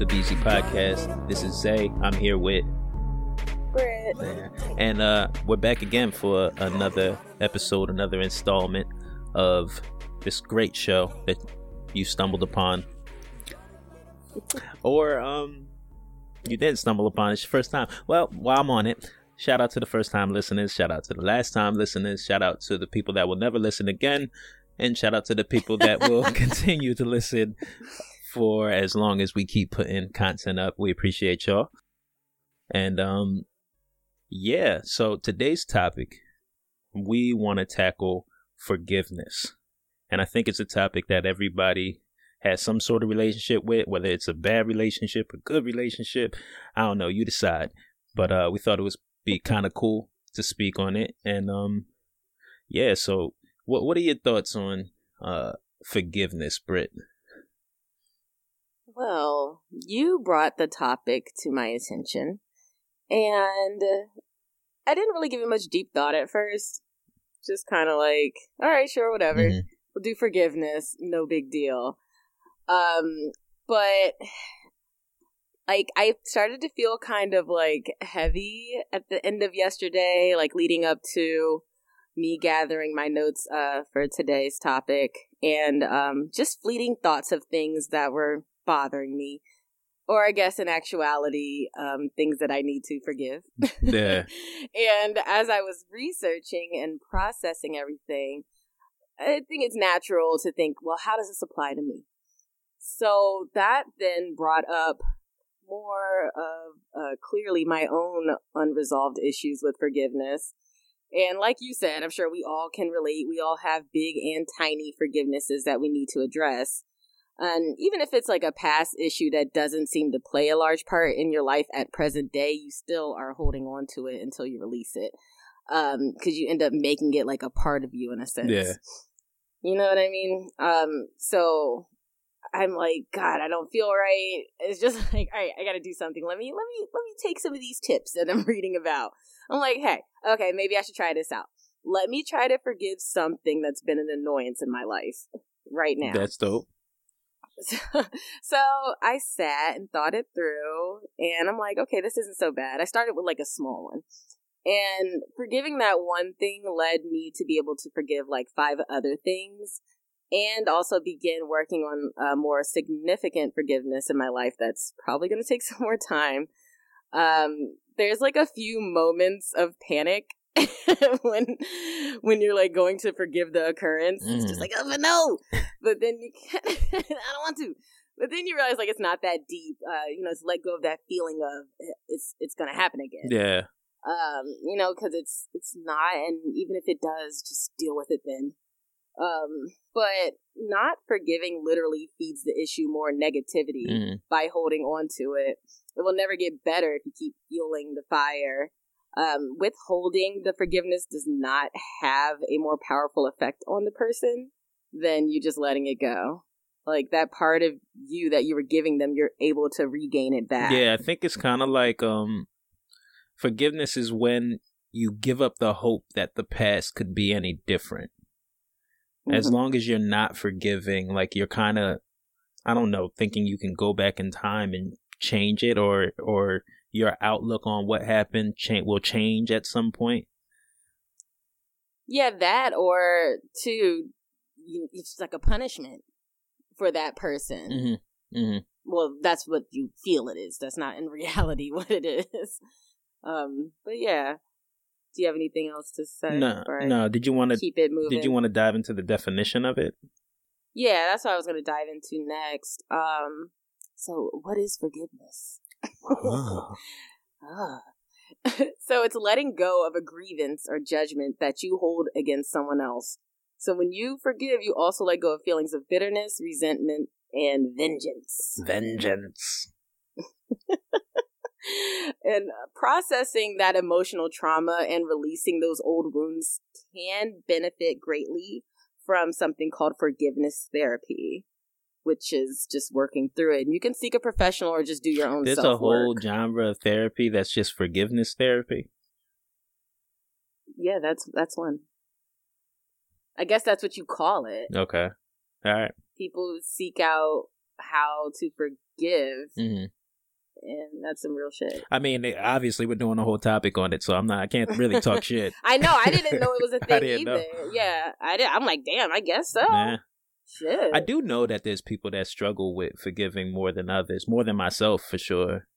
Hey, welcome to the BG Podcast. This is Zay. I'm here with Britt. and uh we're back again for another episode, another installment of this great show that you stumbled upon. Or um you didn't stumble upon it, it's your first time. Well, while I'm on it, shout out to the first time listeners, shout out to the last time listeners, shout out to the people that will never listen again, and shout out to the people that will continue to listen for as long as we keep putting content up. We appreciate y'all. And um yeah, so today's topic we want to tackle forgiveness. And I think it's a topic that everybody has some sort of relationship with, whether it's a bad relationship, a good relationship. I don't know, you decide. But uh we thought it was be kind of cool to speak on it. And um yeah, so what what are your thoughts on uh forgiveness, Britt? Well, you brought the topic to my attention, and I didn't really give it much deep thought at first. Just kind of like, all right, sure, whatever. Mhm. We'll do forgiveness, no big deal. Um, but like I started to feel kind of like heavy at the end of yesterday, like leading up to me gathering my notes uh for today's topic and um just fleeting thoughts of things that were bothering me or I guess in actuality um things that I need to forgive. Yeah. and as I was researching and processing everything, I think it's natural to think, well, how does this apply to me? So that then brought up more of uh, clearly my own unresolved issues with forgiveness. And like you said, I'm sure we all can relate. We all have big and tiny forgivenesses that we need to address. And even if it's like a past issue that doesn't seem to play a large part in your life at present day, you still are holding on to it until you release it. Um, cause you end up making it like a part of you in a sense. Yeah. You know what I mean? Um, so I'm like, God, I don't feel right. It's just like, all right, I gotta do something. Let me, let me, let me take some of these tips that I'm reading about. I'm like, hey, okay, maybe I should try this out. Let me try to forgive something that's been an annoyance in my life right now. That's dope. so I sat and thought it through, and I'm like, okay, this isn't so bad. I started with like a small one. And forgiving that one thing led me to be able to forgive like five other things and also begin working on uh, more significant forgiveness in my life that's probably going to take some more time. Um, there's like a few moments of panic when when you're like going to forgive the occurrence. It's just Mm. like, oh but no, but then you can't, I don't want to. But then you realize like it's not that deep. Uh, you know, it's let go of that feeling of it's it's gonna happen again Yeah. um you know because it's it's not and even if it does just deal with it then um but not forgiving literally feeds the issue more negativity Mhm. by holding on to it it will never get better if you keep fueling the fire um withholding the forgiveness does not have a more powerful effect on the person than you just letting it go like that part of you that you were giving them you're able to regain it back Yeah, I think it's kind of like um forgiveness is when you give up the hope that the past could be any different. As Mhm. long as you're not forgiving, like you're kind of I don't know, thinking you can go back in time and change it or or your outlook on what happened cha- will change at some point. Yeah, that or two, you, it's like a punishment for that person. Mhm. Mhm. Well, that's what you feel it is. That's not in reality what it is. Um, but yeah. Do you have anything else to say? No, no. Did you want to Keep it moving. did you want to dive into the definition of it? Yeah, that's what I was going to dive into next. Um, so what is forgiveness? Ah. so it's letting go of a grievance or judgment that you hold against someone else. So when you forgive, you also let go of feelings of bitterness, resentment, and vengeance. Vengeance. and uh, processing that emotional trauma and releasing those old wounds can benefit greatly from something called forgiveness therapy, which is just working through it. And you can seek a professional or just do your own There's a whole genre of therapy that's just forgiveness therapy. Yeah, that's that's one. I guess that's what you call it. Okay. All right. People seek out how to forgive. hmm And that's some real shit. I mean, obviously, we're doing a whole topic on it, so I'm not. I can't really talk shit. I know. I didn't know it was a thing didn't know. either. Yeah, I did. I'm like, damn. I guess so. Yeah. Shit. I do know that there's people that struggle with forgiving more than others, more than myself for sure.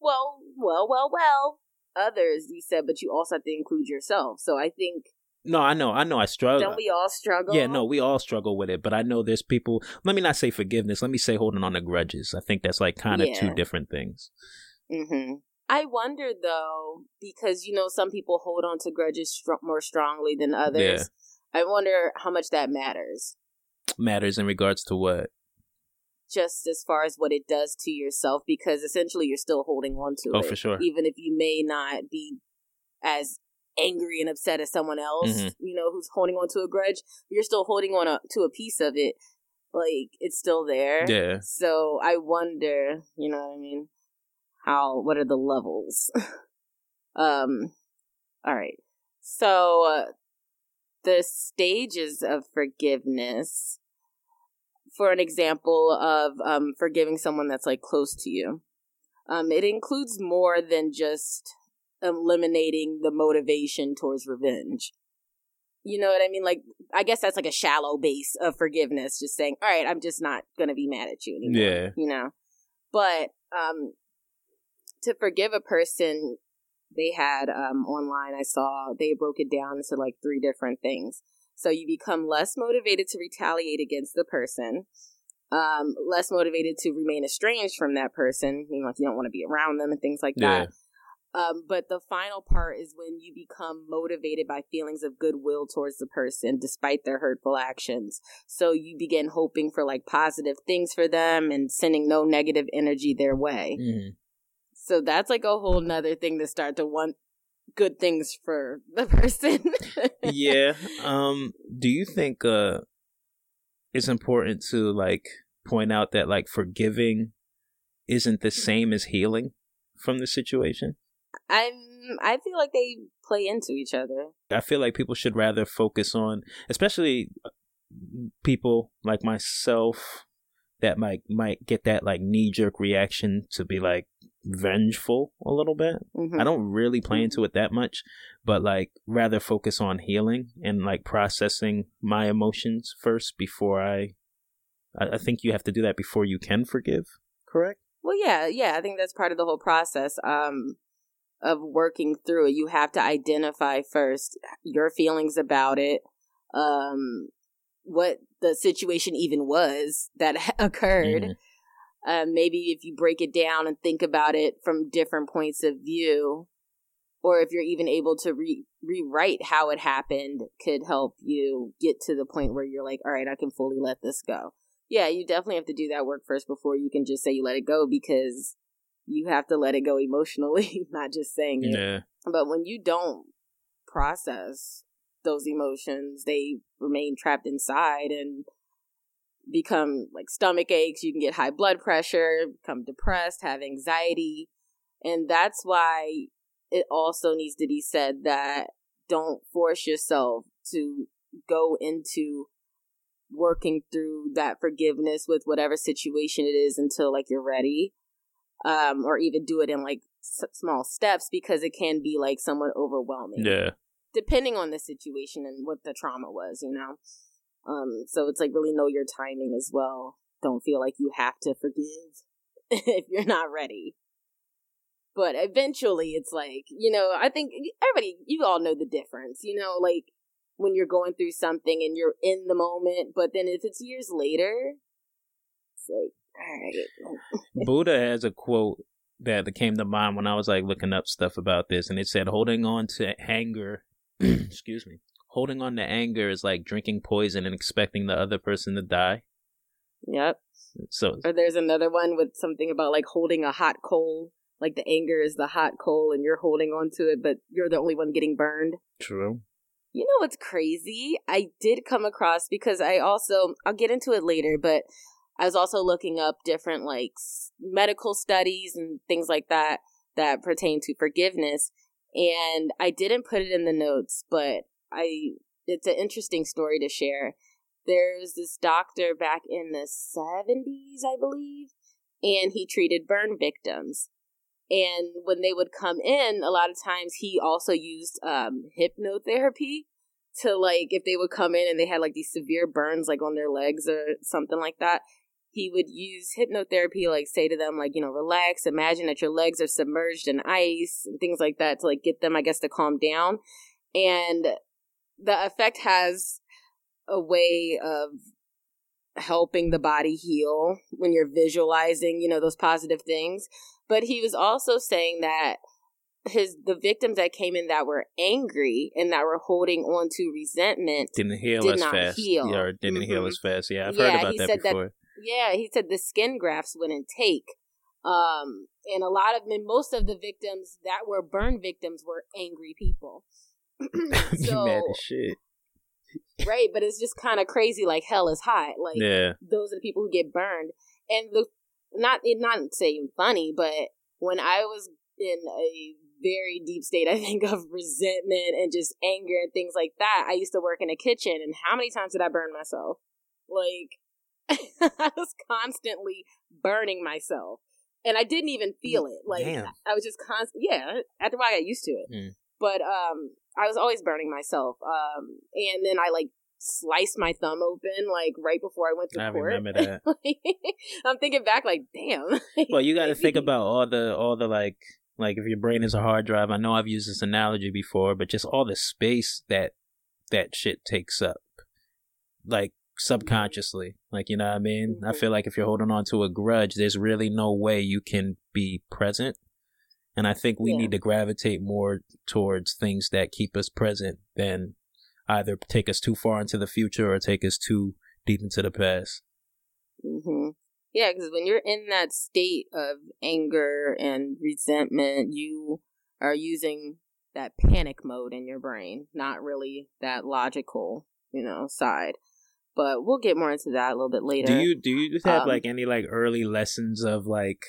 Well, well, well, well. Others, you said, but you also have to include yourself. So I think No, I know, I know, I struggle. don't we all struggle? Yeah, no, we all struggle with it, but I know there's people. Let me not say forgiveness. Let me say holding on to grudges. I think that's like kind of two different things. hmm I wonder though, because you know some people hold on to grudges str- more strongly than others. I wonder how much that matters, Matters in regards to what? just as far as what it does to yourself, because essentially you're still holding on to Oh, it, for sure. even if you may not be as angry and upset as someone else. Mhm. You know, who's holding on to a grudge, you're still holding on a, to a piece of it. Like it's still there. Yeah, So I wonder, you know what I mean? How what are the levels? um all right. So uh, the stages of forgiveness for an example of um forgiving someone that's like close to you. Um it includes more than just eliminating the motivation towards revenge. You know what I mean? Like I guess that's like a shallow base of forgiveness, just saying, All right, I'm just not gonna be mad at you anymore. Yeah. You know? But um to forgive a person they had um online I saw they broke it down into like three different things. So you become less motivated to retaliate against the person, um, less motivated to remain estranged from that person, you know, like you don't want to be around them and things like yeah, that. Um, but the final part is when you become motivated by feelings of goodwill towards the person despite their hurtful actions. So you begin hoping for like positive things for them and sending no negative energy their way. hmm So that's like a whole nother thing to start to want good things for the person. yeah. Um, do you think uh, it's important to like point out that like forgiving isn't the same as healing from the situation? I'm I feel like they play into each other. I feel like people should rather focus on, especially uh, people like myself that might might get that like knee jerk reaction to be like vengeful a little bit. Mhm. I don't really play into it that much, but like rather focus on healing and like processing my emotions first before I. I I think you have to do that before you can forgive. Correct. Well, yeah, yeah. I think that's part of the whole process um, of working through it. You have to identify first your feelings about it, um, what the situation even was that occurred. Mhm. Um, maybe if you break it down and think about it from different points of view, or if you're even able to re- rewrite how it happened, could help you get to the point where you're like, all right, I can fully let this go. Yeah, you definitely have to do that work first before you can just say you let it go because you have to let it go emotionally, not just saying it. Yeah. But when you don't process those emotions, they remain trapped inside and become like stomach aches. You can get high blood pressure, become depressed, have anxiety. And that's why it also needs to be said that don't force yourself to go into working through that forgiveness with whatever situation it is until like you're ready um or even do it in like s- small steps because it can be like somewhat overwhelming Yeah. depending on the situation and what the trauma was you know um so it's like really know your timing as well. Don't feel like you have to forgive if you're not ready. But eventually it's like you know i think everybody you all know the difference you know like when you're going through something and you're in the moment but then if it's years later it's like all right Buddha has a quote that came to mind when I was like looking up stuff about this, and it said, "Holding on to anger, excuse me, holding on to anger is like drinking poison and expecting the other person to die." yep So or there's another one with something about like holding a hot coal like the anger is the hot coal and you're holding on to it but you're the only one getting burned true. You know what's crazy? I did come across because I also I'll get into it later, but I was also looking up different like medical studies and things like that that pertain to forgiveness, and I didn't put it in the notes, but I it's an interesting story to share. there's this doctor back in the 70s, I believe, and he treated burn victims. And when they would come in, a lot of times he also used um, hypnotherapy to like if they would come in and they had like these severe burns like on their legs or something like that he would use hypnotherapy like say to them like you know relax imagine that your legs are submerged in ice and things like that to like get them i guess to calm down and the effect has a way of helping the body heal when you're visualizing you know those positive things but he was also saying that his the victims that came in that were angry and that were holding on to resentment didn't heal did as not fast. heal. Yeah, didn't Mhm. heal as fast. Yeah, I've Yeah, heard about he that said that- before. yeah he said the skin grafts wouldn't take um and a lot of and most of the victims that were burn victims were angry people so mad as shit. right but it's just kind of crazy like hell is hot like Yeah. those are the people who get burned and the not it not saying funny but when i was in a very deep state i think of resentment and just anger and things like that i used to work in a kitchen and how many times did i burn myself like i was constantly burning myself and i didn't even feel it like Damn. i was just constant yeah after a while i got used to it Hmm. But um i was always burning myself um and then i like sliced my thumb open like right before i went to I court remember that. i'm thinking back like damn Well, you got to think about all the all the like like if your brain is a hard drive. I know I've used this analogy before, but just all the space that that shit takes up, like subconsciously. Like you know what I mean? I Mhm. feel like if you're holding on to a grudge, there's really no way you can be present. And I think we Yeah. need to gravitate more towards things that keep us present than either take us too far into the future or take us too deep into the past. hmm Yeah, because when you're in that state of anger and resentment, you are using that panic mode in your brain, not really that logical, you know, side. But we'll get more into that a little bit later. Do you do you have Um, like any like early lessons of like?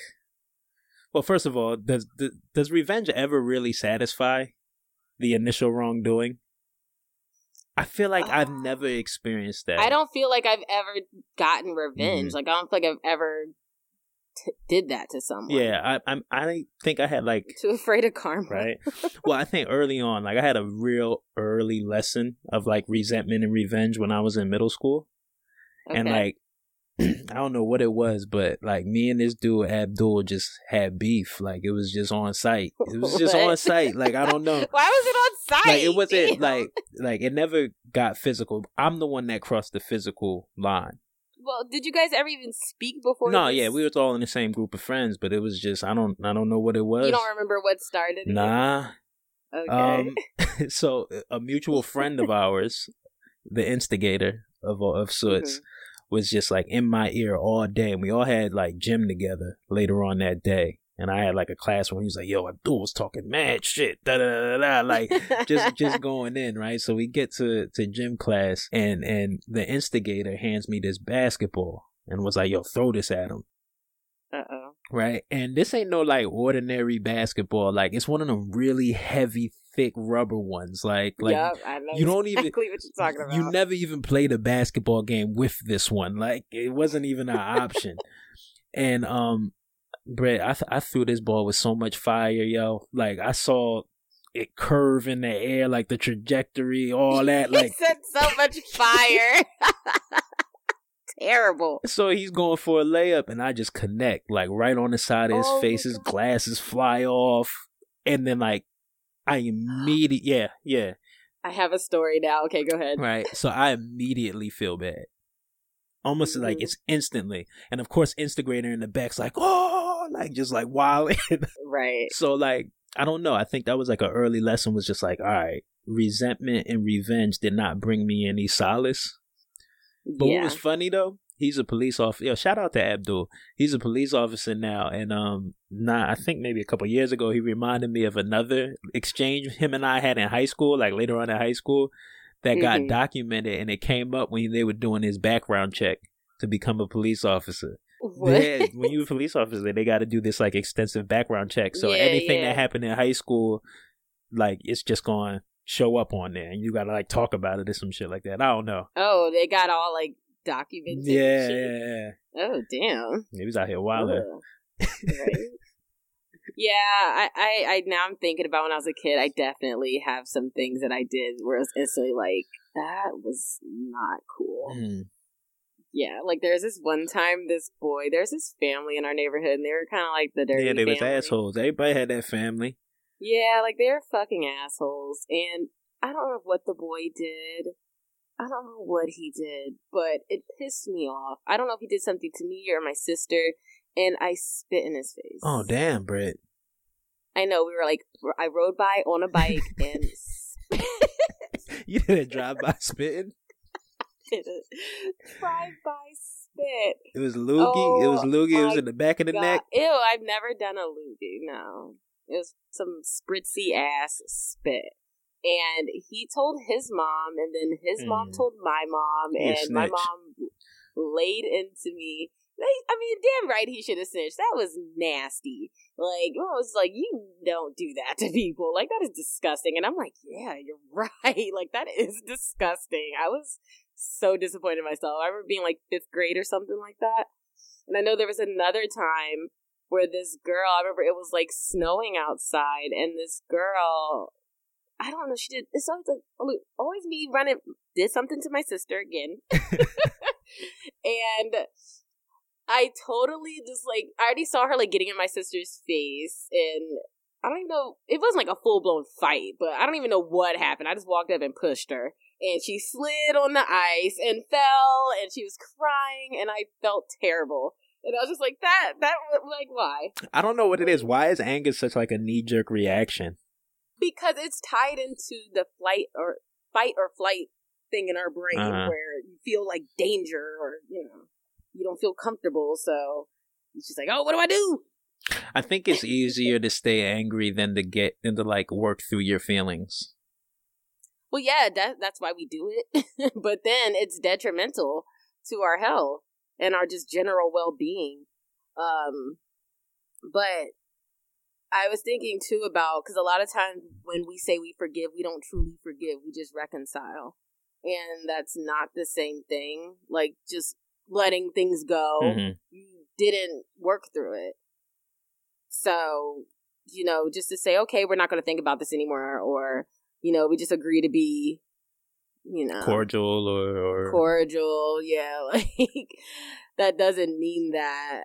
Well, first of all, does does- revenge ever really satisfy the initial wrongdoing? I feel like I've Uh, never experienced that. I don't feel like I've ever gotten revenge. Mhm. Like I don't feel like I've ever t- did that to someone. Yeah, I I'm I think I had like Too afraid of karma. right. well, I think early on, like I had a real early lesson of like resentment and revenge when I was in middle school. and like I don't know what it was, but like me and this dude Abdul just had beef. Like it was just on sight. It was just on sight. Like I don't know. Why was it on sight? Like it wasn't like like it never got physical. I'm the one that crossed the physical line. Well, did you guys ever even speak before? No, this? yeah, we were all in the same group of friends, but it was just I don't I don't know what it was. You don't remember what started it? Nah. Okay. Um so a mutual friend of ours, the instigator of of sorts, Mhm. Was just like in my ear all day. And we all had like gym together later on that day. And I had like a class where he was like, yo, Abdul was talking mad shit. Da da da da. Like just just going in, right? So we get to, to gym class and and the instigator hands me this basketball and was like, yo, throw this at him. Uh oh. Right. And this ain't no like ordinary basketball. Like it's one of them really heavy, thick rubber ones. Like like yep, you don't even- what you're talking about. you never even played a basketball game with this one. Like it wasn't even an option. and um, Britt, I th- I threw this ball with so much fire, yo. Like I saw it curve in the air, like the trajectory, all that. Like said so much fire. Terrible. so, he's going for a layup, and I just connect like right on the side of his Oh face. His glasses fly off, and then like I immediately, yeah, yeah. I have a story now. Okay, go ahead. right? So I immediately feel bad. Almost like Mhm. it's instantly. And of course, Instagrator in the back's like, oh, like just like wilding. Right. so, like, I don't know. I think that was like an early lesson was just like, all right, resentment and revenge did not bring me any solace. But yeah. what was funny though, he's a police officer. Yo, shout out to Abdul. He's a police officer now, and um, nah, I think maybe a couple years ago he reminded me of another exchange him and I had in high school, like later on in high school, that got Mhm. documented, and it came up when they were doing his background check to become a police officer. When you're a police officer, they got to do this like extensive background check. So Yeah, anything yeah. that happened in high school, like it's just going to show up on there and you gotta like talk about it or some shit like that. I don't know. Oh, they got all like documented. Yeah, yeah, yeah. Oh damn. He was out here wilding. Right? yeah, I, I, I now I'm thinking about when I was a kid. I definitely have some things that I did where it was instantly like that was not cool. Mm. Yeah, like there's this one time this boy, there's this family in our neighborhood, and they were kind of like the dirty. Yeah, they was assholes. Everybody had that family. Yeah, like they're fucking assholes, and I don't know what the boy did. I don't know what he did, but it pissed me off. I don't know if he did something to me or my sister, and I spit in his face. Oh damn, Britt. I know we were like, I rode by on a bike and You didn't drive by spitting. drive by spit. It was loogie. it was Oh, loogie. It was in the back of the God. neck. Ew, I've never done a loogie. No, it was some spritzy ass spit. And he told his mom, and then his mom Mm. told my mom, He and my mom laid into me. Like, I mean, damn right he should have snitched. That was nasty. Like, I was like, you don't do that to people. Like, that is disgusting. And I'm like, yeah, you're right. Like, that is disgusting. I was so disappointed in myself. I remember being like fifth grade or something like that. And I know there was another time where this girl, I remember it was like snowing outside, and this girl, I don't know, she did, it's always like, always me running, did something to my sister again. and I totally just like, I already saw her like getting in my sister's face, and I don't even know, it wasn't like a full blown fight, but I don't even know what happened. I just walked up and pushed her. And she slid on the ice and fell, and she was crying, and I felt terrible. And I was just like, that, that, like, why? I don't know what it is. Why is anger such like a knee jerk reaction? Because it's tied into the flight or fight or flight thing in our brain Uh-huh. where you feel like danger or, you know, you don't feel comfortable. So it's just like, oh, what do I do? I think it's easier to stay angry than to get than to like work through your feelings. Well, yeah, that, that's why we do it. but then it's detrimental to our health and our just general well being. Um, but I was thinking too about because a lot of times when we say we forgive, we don't truly forgive, we just reconcile. And that's not the same thing. Like just letting things go, Mhm. you didn't work through it. So, you know, just to say, okay, we're not going to think about this anymore, or, you know, we just agree to be, you know, Cordial or, or cordial. Yeah, like that doesn't mean that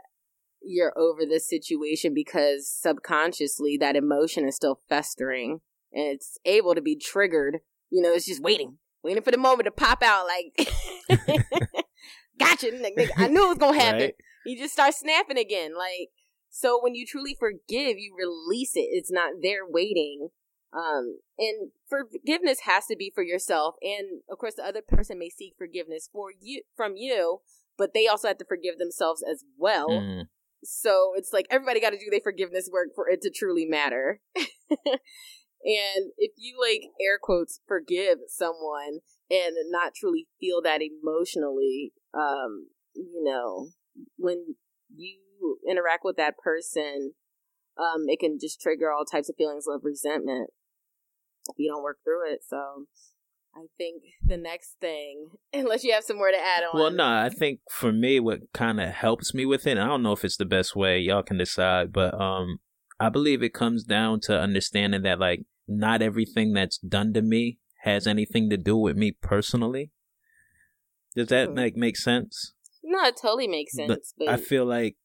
you're over this situation because subconsciously that emotion is still festering and it's able to be triggered. You know, it's just waiting, waiting for the moment to pop out. Like, gotcha, nigga, nigga, I knew it was gonna happen. right? You just start snapping again. Like, so when you truly forgive, you release it. It's not there waiting. Um, and forgiveness has to be for yourself, and of course, the other person may seek forgiveness for you from you, but they also have to forgive themselves as well. Mm. So it's like everybody got to do their forgiveness work for it to truly matter. and if you like air quotes forgive someone and not truly feel that emotionally, um, you know, when you interact with that person, um, it can just trigger all types of feelings of resentment if you don't work through it. So I think the next thing, unless you have some more to add on. Well, no, I think for me, what kind of helps me with it, I don't know if it's the best way, y'all can decide, but um, I believe it comes down to understanding that like not everything that's done to me has anything to do with me personally. Does that Hmm. like make sense? No, it totally makes But sense. But, I feel like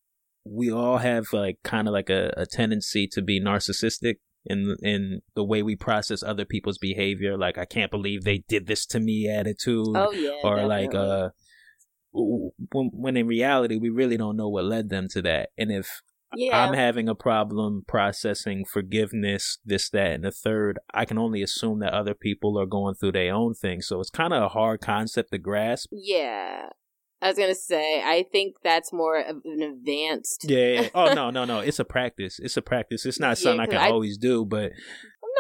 we all have like kind of like a, a tendency to be narcissistic in in the way we process other people's behavior. Like I can't believe they did this to me attitude oh yeah, or like uh when, when in reality we really don't know what led them to that. And if yeah, i'm having a problem processing forgiveness this that and the third i can only assume that other people are going through their own thing. So it's kind of a hard concept to grasp. Yeah. I was gonna say, I think that's more of an advanced. yeah, yeah. oh no no no it's a practice it's a practice it's not Yeah, something i 'cause can I- always do but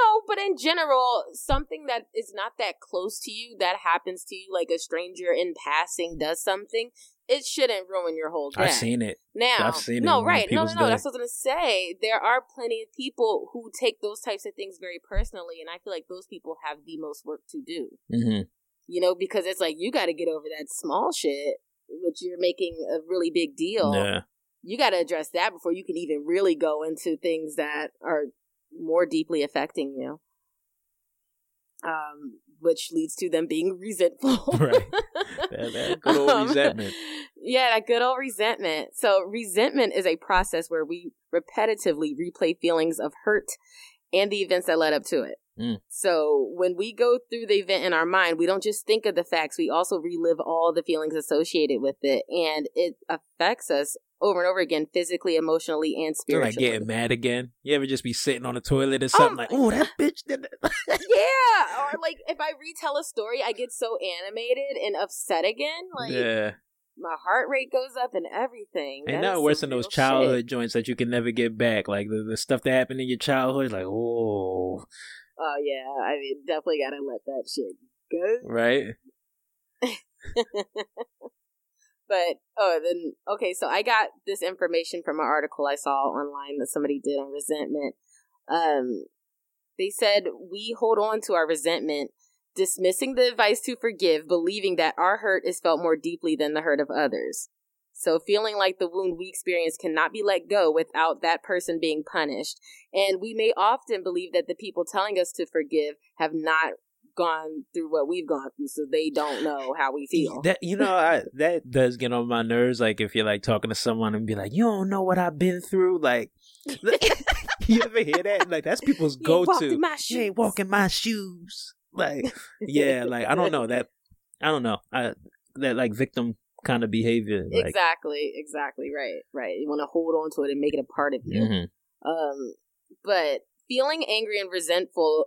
No, but in general, something that is not that close to you that happens to you, like a stranger in passing does something, it shouldn't ruin your whole day. I've seen it. Now, I've seen it no, ruin right? No, no, people's no. That's what I was gonna say. There are plenty of people who take those types of things very personally, and I feel like those people have the most work to do. hmm You know, because it's like you got to get over that small shit, which you're making a really big deal. Yeah. You got to address that before you can even really go into things that are more deeply affecting you. Um, which leads to them being resentful. Right. That, that good old Um, resentment. Yeah, that good old resentment. So, resentment is a process where we repetitively replay feelings of hurt and the events that led up to it. Mm. So, when we go through the event in our mind, we don't just think of the facts, we also relive all the feelings associated with it. And it affects us over and over again, physically, emotionally, and Feel like spiritually. getting mad again. You ever just be sitting on the toilet or Oh something my like, oh, that bitch did that. yeah. Or, like, if I retell a story, I get so animated and upset again. Like, yeah. my heart rate goes up and everything. Ain't That nothing is worse than those childhood shit. joints that you can never get back. Like the, the stuff that happened in your childhood, like, oh, Oh yeah, I mean, definitely gotta let that shit go. right? But oh, then okay, so I got this information from an article I saw online that somebody did on resentment. Um, they said we hold on to our resentment, dismissing the advice to forgive, believing that our hurt is felt more deeply than the hurt of others. So feeling like the wound we experience cannot be let go without that person being punished. And we may often believe that the people telling us to forgive have not gone through what we've gone through, so they don't know how we feel. That you know, I, that does get on my nerves. Like if you're like talking to someone and be like, "You don't know what I've been through." Like, you ever hear that? Like that's people's go to. You ain't walking my shoes. Like, yeah, like I don't know that. I don't know. I that like victim kind of behavior. Like, exactly, exactly, right, right. You want to hold on to it and make it a part of you. mhm. Um, but feeling angry and resentful,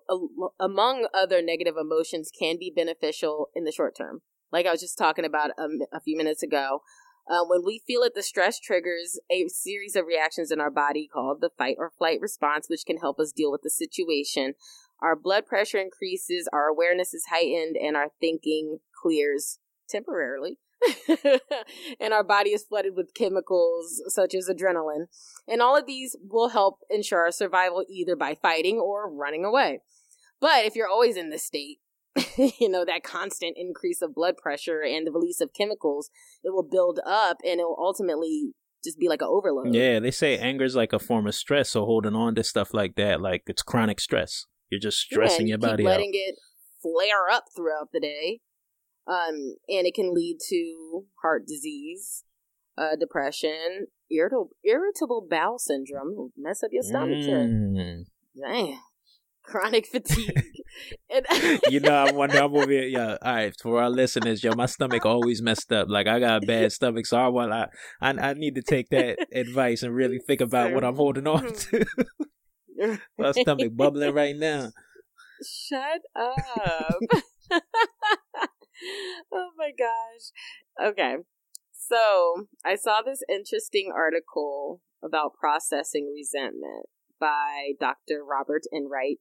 among other negative emotions, can be beneficial in the short term. Like I was just talking about a, a few minutes ago. Uh, when we feel it, the stress triggers a series of reactions in our body called the fight or flight response, which can help us deal with the situation. Our blood pressure increases, our awareness is heightened, and our thinking clears temporarily. and our body is flooded with chemicals such as adrenaline. And all of these will help ensure our survival either by fighting or running away. But if you're always in this state, you know, that constant increase of blood pressure and the release of chemicals, it will build up and it will ultimately just be like an overload. Yeah, they say anger is like a form of stress. So holding on to stuff like that, like it's chronic stress. You're just stressing your you keep body out. letting it flare up throughout the day. Um, and it can lead to heart disease, uh, depression, irritable irritable bowel syndrome, mess up your stomach. Mm. Damn. Chronic fatigue. and, you know, I'm wondering, I'm over here, yeah. All right, for our listeners, yo, my stomach always messed up. Like I got a bad stomach, so I want, I, I, I need to take that advice and really think about what I'm holding on to. my stomach bubbling right now. Shut up. oh my gosh. Okay. So I saw this interesting article about processing resentment by Dr. Robert Enright.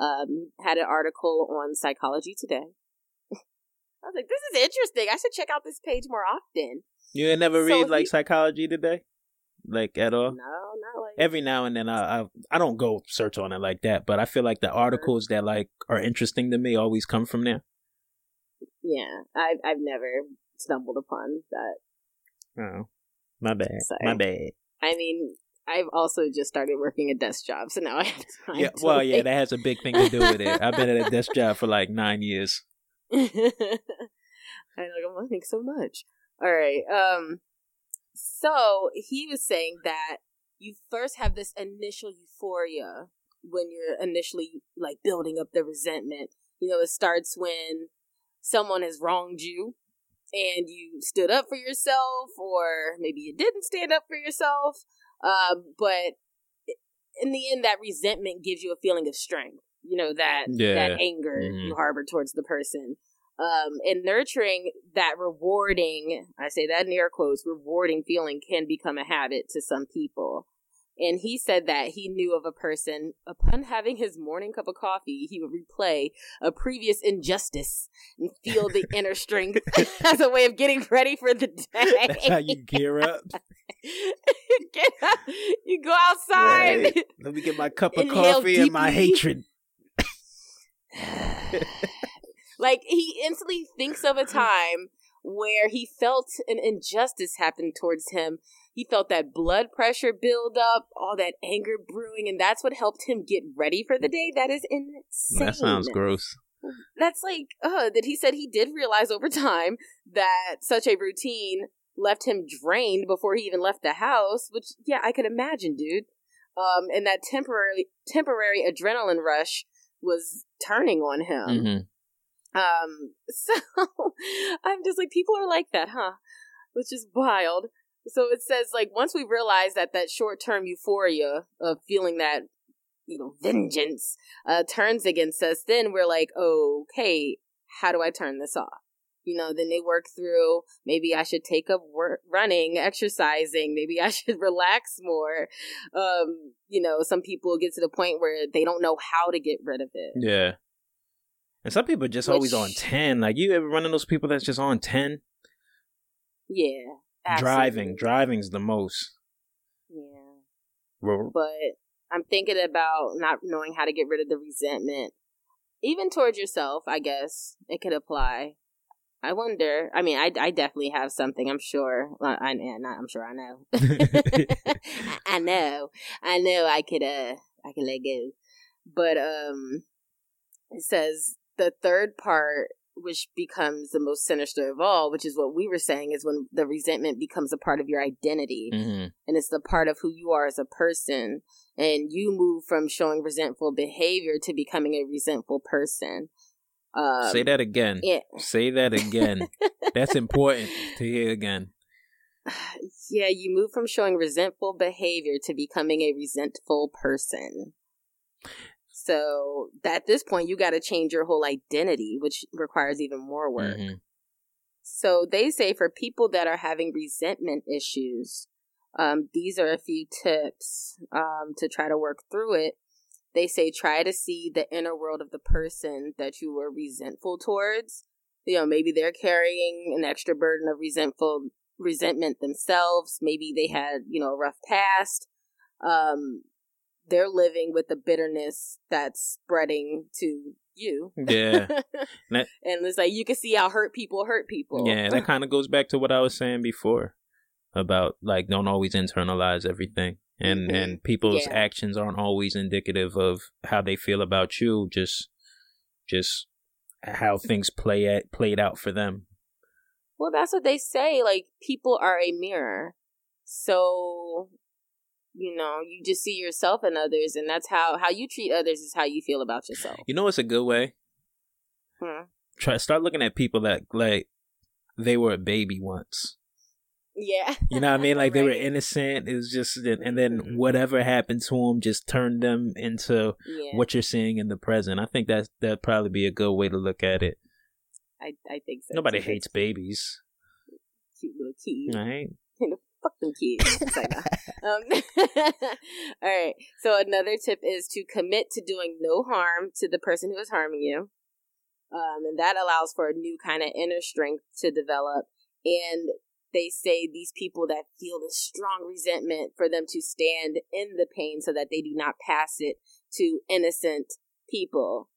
Um, had an article on Psychology Today. I was like, this is interesting. I should check out this page more often. You never So read like he- psychology today, like at all. No, not like Every now and then, I, I I don't go search on it like that, but I feel like the articles that like are interesting to me always come from there. Yeah. I've I've never stumbled upon that. Oh, my bad, Sorry. my bad. I mean, I've also just started working a desk job, so now I have time. Yeah, to, well, yeah, that has a big thing to do with it. I've been at a desk job for like nine years. I'm like, I'm learning so much. All right. Um. So he was saying that you first have this initial euphoria when you're initially like building up the resentment. You know, it starts when someone has wronged you and you stood up for yourself, or maybe you didn't stand up for yourself. Um, but in the end, that resentment gives you a feeling of strength. You know that Yeah. that anger Mhm. you harbor towards the person. Um, and nurturing that rewarding, I say that in air quotes, rewarding feeling can become a habit to some people. And he said that he knew of a person, upon having his morning cup of coffee, he would replay a previous injustice and feel the inner strength as a way of getting ready for the day. That's how you gear up. get up, you go outside. Right. Let me get my cup of coffee and my hatred. like he instantly thinks of a time where he felt an injustice happen towards him. He felt that blood pressure build up, all that anger brewing, and that's what helped him get ready for the day. That is insane. That sounds gross. That's like, uh, that he said he did realize over time that such a routine left him drained before he even left the house, which, yeah, I could imagine, dude. Um, and that temporary, temporary adrenaline rush was turning on him. hmm Um, so I'm just like, people are like that, huh? Which is wild. So it says, like, once we realize that that short term euphoria of feeling that, you know, vengeance uh, turns against us, then we're like, okay, how do I turn this off? You know, then they work through maybe I should take up work, running, exercising, maybe I should relax more. Um, you know, some people get to the point where they don't know how to get rid of it. Yeah. And some people are just always on 10. Like, you ever run into those people that's just on 10? Yeah. Driving. Driving's the most. Yeah. Ro- but I'm thinking about not knowing how to get rid of the resentment, even towards yourself. I guess it could apply. I wonder. I mean, I, I definitely have something. I'm sure. I, I not. I'm sure. I know. I know. I know. I could. Uh. I can let go. But um, it says the third part, which becomes the most sinister of all, which is what we were saying, is when the resentment becomes a part of your identity Mhm. and it's the part of who you are as a person and you move from showing resentful behavior to becoming a resentful person um, Say that again. yeah Say that again. That's important to hear again. yeah you move from showing resentful behavior to becoming a resentful person so at this point you got to change your whole identity which requires even more work Mhm. So they say for people that are having resentment issues, um, these are a few tips um, to try to work through it. They say try to see the inner world of the person that you were resentful towards. You know, maybe they're carrying an extra burden of resentful resentment themselves. Maybe they had you know a rough past. Um, they're living with the bitterness that's spreading to you. Yeah. That- and it's like you can see how hurt people hurt people. Yeah, that kind of goes back to what I was saying before about like don't always internalize everything. And Mhm. and people's Yeah. actions aren't always indicative of how they feel about you, just just how things play at played out for them. Well, that's what they say. Like people are a mirror, so you know you just see yourself in others, and that's how how you treat others is how you feel about yourself. You know it's a good way? Hmm. Try start looking at people that like they were a baby once. Yeah, You know what I mean? Like they were innocent. It was just, and then Mhm. whatever happened to them just turned them into yeah. what you're seeing in the present. I think that that'd probably be a good way to look at it. I I think so. Nobody too. hates babies, cute little kids. right? Fuck them kids. It's like, nah. um, all right. So another tip is to commit to doing no harm to the person who is harming you. Um, and that allows for a new kind of inner strength to develop. And they say these people that feel this strong resentment for them to stand in the pain so that they do not pass it to innocent people.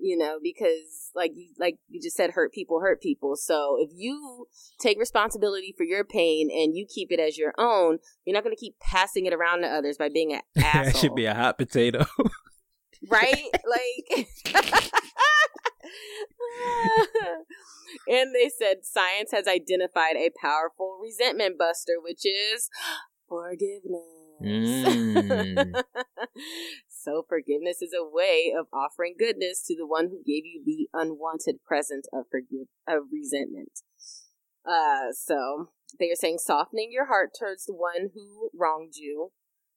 You know, because like you like you just said, hurt people hurt people. So if you take responsibility for your pain and you keep it as your own, you're not going to keep passing it around to others by being an asshole. that should be a hot potato. right? Like, and they said science has identified a powerful resentment buster, which is forgiveness. Mm. so, forgiveness is a way of offering goodness to the one who gave you the unwanted present of forgive of resentment. Uh, so they are saying softening your heart towards the one who wronged you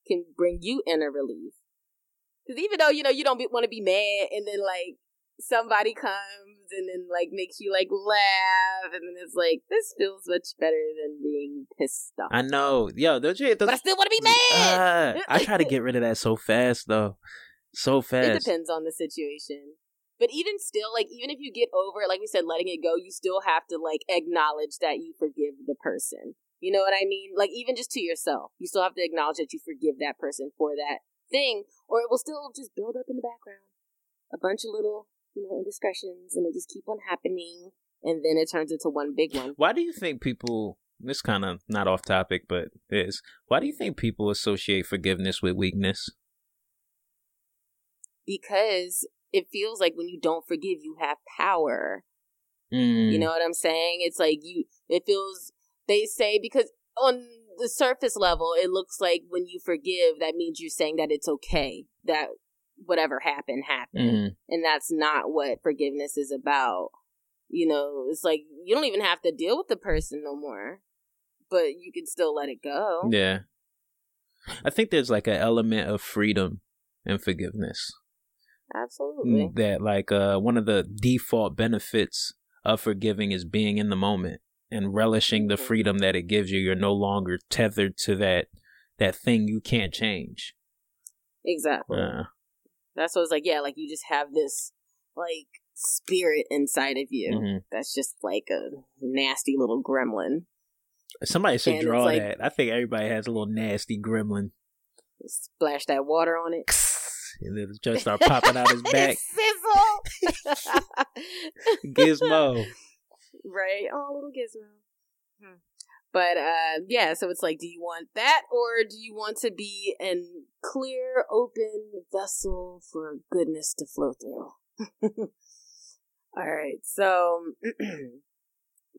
can bring you inner relief. Because even though you know you don't want to be mad, and then like somebody comes and then like makes you like laugh, and then it's like this feels much better than being pissed off. I know, yo, those, those but I still want to be mad. Uh, I try to get rid of that so fast though, so fast. It depends on the situation. But even still, like even if you get over it, like we said, letting it go, you still have to like acknowledge that you forgive the person. You know what I mean? Like even just to yourself, you still have to acknowledge that you forgive that person for that thing, or it will still just build up in the background. A bunch of little, you know, indiscretions, and they just keep on happening, and then it turns into one big one. Why do you think people? This kind of not off topic, but is why do you think people associate forgiveness with weakness? Because it feels like when you don't forgive, you have power. Mm. You know what I'm saying? It's like you. It feels. They say because on the surface level, it looks like when you forgive, that means you're saying that it's okay that whatever happened happened, Mm. and that's not what forgiveness is about. You know, it's like you don't even have to deal with the person no more, but you can still let it go. Yeah, I think there's like an element of freedom and forgiveness. Absolutely. Mm, That like uh one of the default benefits of forgiving is being in the moment and relishing the Mhm. freedom that it gives you. You're no longer tethered to that that thing you can't change. Exactly. Uh, That's what it's like. Yeah, like you just have this like spirit inside of you. mhm. That's just like a nasty little gremlin. Somebody should And draw like- that. I think everybody has a little nasty gremlin. Splash that water on it. And then just start popping out his back. Sizzle. Gizmo. right? Oh, little gizmo. Hmm. But uh yeah, so it's like, do you want that or do you want to be an clear, open vessel for goodness to flow through? All right. So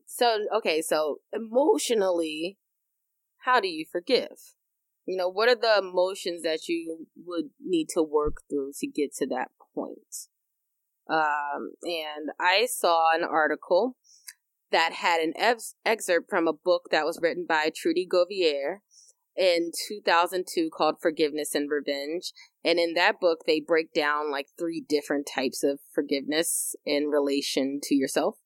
so okay, so emotionally, how do you forgive? You know, what are the emotions that you would need to work through to get to that point? Um, and I saw an article that had an ex- excerpt from a book that was written by Trudy Govier in 2002 called Forgiveness and Revenge. And in that book, they break down like three different types of forgiveness in relation to yourself.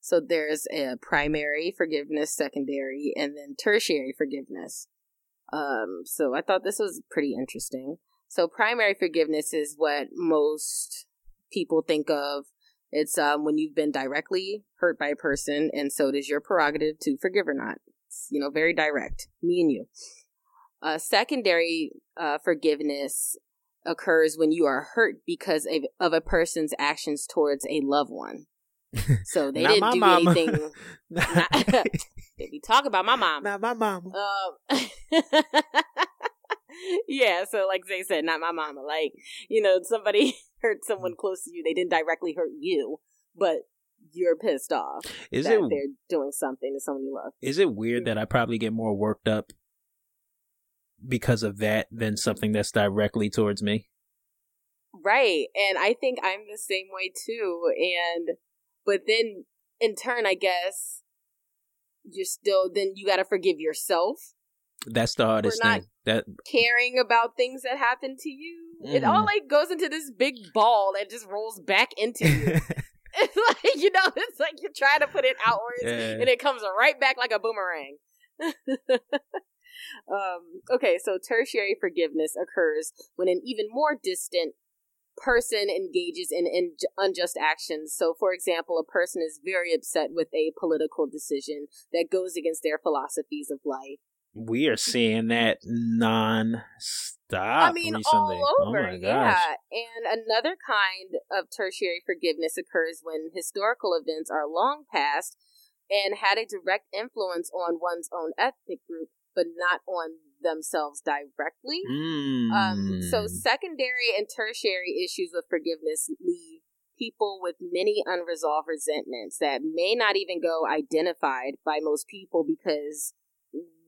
So there's a primary forgiveness, secondary, and then tertiary forgiveness. Um, so I thought this was pretty interesting. So primary forgiveness is what most people think of. It's um, when you've been directly hurt by a person, and so it is your prerogative to forgive or not. It's, you know, very direct, me and you. Uh, secondary uh, forgiveness occurs when you are hurt because of, of a person's actions towards a loved one. So they didn't do mama. anything. Not, we talk about my mom. Not my mom. Um, yeah, so like they said, not my mama. Like, you know, somebody hurt someone mm. close to you. They didn't directly hurt you, but you're pissed off Is that it they're doing something to someone you love. is it weird that I probably get more worked up because of that than something that's directly towards me? Right. And I think I'm the same way too. And, but then in turn, I guess you're still, then you got to forgive yourself That's the hardest thing. That caring about things that happen to you. It all like goes into this big ball that just rolls back into you. It's like you know, it's like you're trying to put it outwards, Yeah. and it comes right back like a boomerang. um, okay, so tertiary forgiveness occurs when an even more distant person engages in, in unjust actions. So, for example, a person is very upset with a political decision that goes against their philosophies of life. We are seeing that non stop I mean, recently. all over. oh my gosh. yeah. And another kind of tertiary forgiveness occurs when historical events are long past and had a direct influence on one's own ethnic group, but not on themselves directly. Um, so Mm. secondary and tertiary issues with forgiveness leave people with many unresolved resentments that may not even go identified by most people because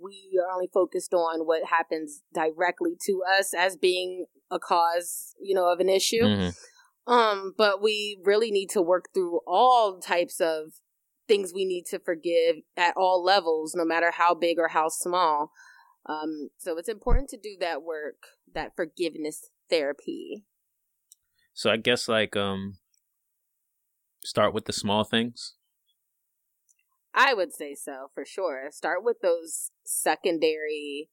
we are only focused on what happens directly to us as being a cause, you know, of an issue. Mhm. Um, but we really need to work through all types of things we need to forgive at all levels, no matter how big or how small. Um, so it's important to do that work, that forgiveness therapy. So I guess like um start with the small things? I would say so for sure. Start with those secondary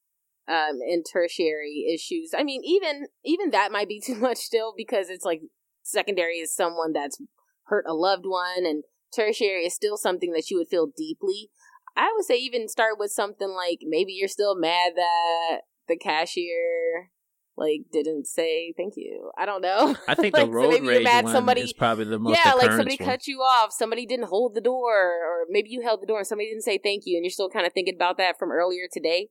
um and tertiary issues. I mean, even even that might be too much still because it's like secondary is someone that's hurt a loved one and tertiary is still something that you would feel deeply. I would say even start with something like maybe you're still mad that the cashier like didn't say thank you. I don't know. I think like, the road so rage mad one somebody, is probably the most yeah, like somebody one. cut you off, somebody didn't hold the door, or maybe you held the door and somebody didn't say thank you, and you're still kind of thinking about that from earlier today.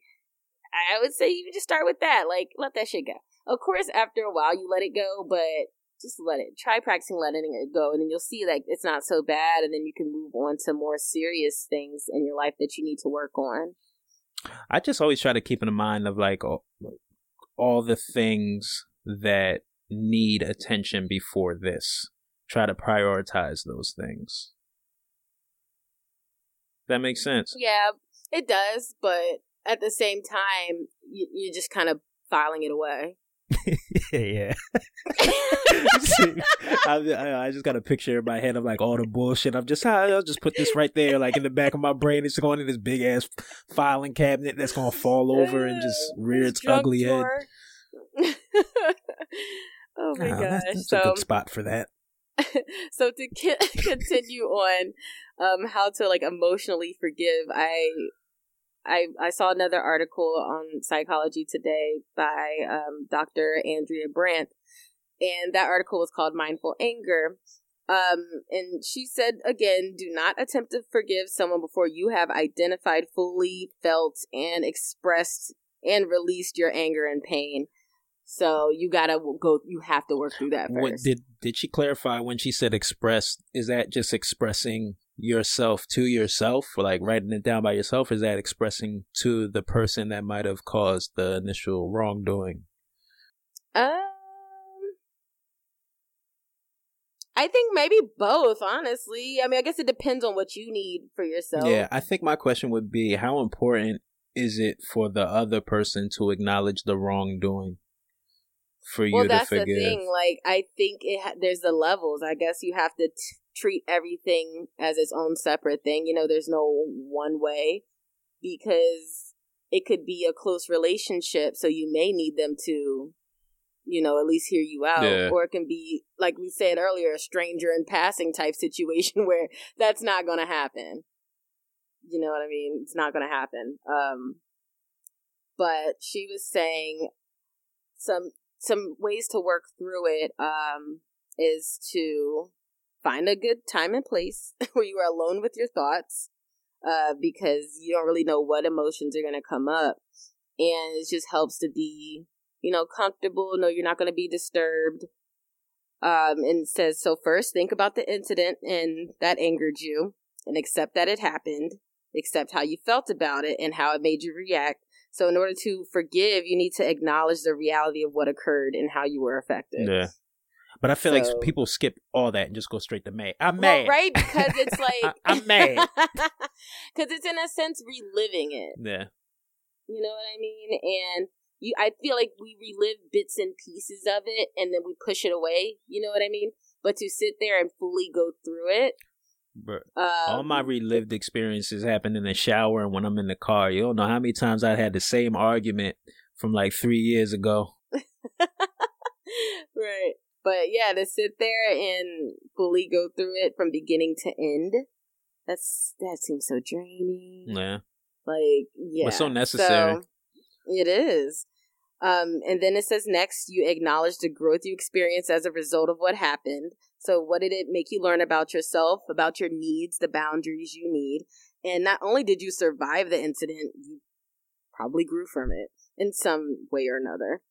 I would say you just start with that. Like, let that shit go. Of course, after a while, you let it go, but just let it. Try practicing letting it go, and then you'll see like it's not so bad, and then you can move on to more serious things in your life that you need to work on. I just always try to keep in mind of like all, all the things that need attention before this. Try to prioritize those things. That makes sense. Yeah, it does, but at the same time, you, you're just kind of filing it away. yeah. I, I, I just got a picture in my head of like all the bullshit. I'm just I'll just put this right there, like in the back of my brain. It's going in this big ass filing cabinet that's gonna fall over and just rear its Drunk ugly head. oh my Nah, gosh! that's, that's so, a good spot for that. so to continue on, um, how to like emotionally forgive. I, I, I saw another article on Psychology Today by um, Dr. Andrea Brandt, and that article was called "Mindful Anger." Um, and she said again, do not attempt to forgive someone before you have identified, fully felt, and expressed and released your anger and pain. So you gotta go. You have to work through that first. What did did she clarify when she said express? Is that just expressing yourself to yourself, or like writing it down by yourself? Is that expressing to the person that might have caused the initial wrongdoing? Um, I think maybe both. Honestly, I mean, I guess it depends on what you need for yourself. Yeah, I think my question would be how important is it for the other person to acknowledge the wrongdoing for you well, to that's the thing. Like, I think it ha- there's the levels. I guess you have to t- treat everything as its own separate thing. You know, there's no one way because it could be a close relationship, so you may need them to, you know, at least hear you out, Yeah. or it can be like we said earlier, a stranger in passing type situation where that's not going to happen. You know what I mean? It's not going to happen. Um, but she was saying some some ways to work through it um, is to find a good time and place where you are alone with your thoughts uh, because you don't really know what emotions are going to come up. And it just helps to be, you know, comfortable, know you're not going to be disturbed. Um, and says, so first think about the incident and that angered you and accept that it happened, accept how you felt about it and how it made you react. So in order to forgive, you need to acknowledge the reality of what occurred and how you were affected. Yeah. But I feel like people skip all that and just go straight to mad. I'm Well, mad. right? Because it's like I- I'm mad. Because it's in a sense reliving it. Yeah. You know what I mean? And you, I feel like we relive bits and pieces of it, and then we push it away. You know what I mean? But to sit there and fully go through it, But um, all my relived experiences happen in the shower and when I'm in the car. You don't know how many times I had the same argument from like three years ago. right. But yeah, to sit there and fully go through it from beginning to end, that's that seems so draining. Yeah. Like, yeah. so necessary. So, it is. Um, and then it says next, you acknowledge the growth you experience as a result of what happened. So, what did it make you learn about yourself, about your needs, the boundaries you need? And not only did you survive the incident, you probably grew from it in some way or another.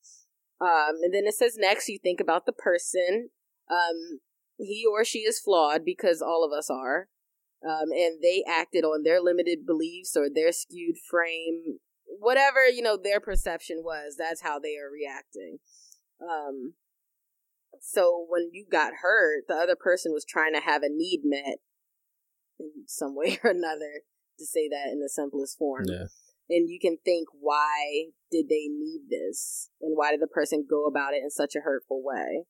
Um, and then it says next, you think about the person. Um, he or she is flawed because all of us are. Um, and they acted on their limited beliefs or their skewed frame, whatever, you know, their perception was, that's how they are reacting. Um, so when you got hurt, the other person was trying to have a need met in some way or another, to say that in the simplest form Yeah. and you can think why did they need this and why did the person go about it in such a hurtful way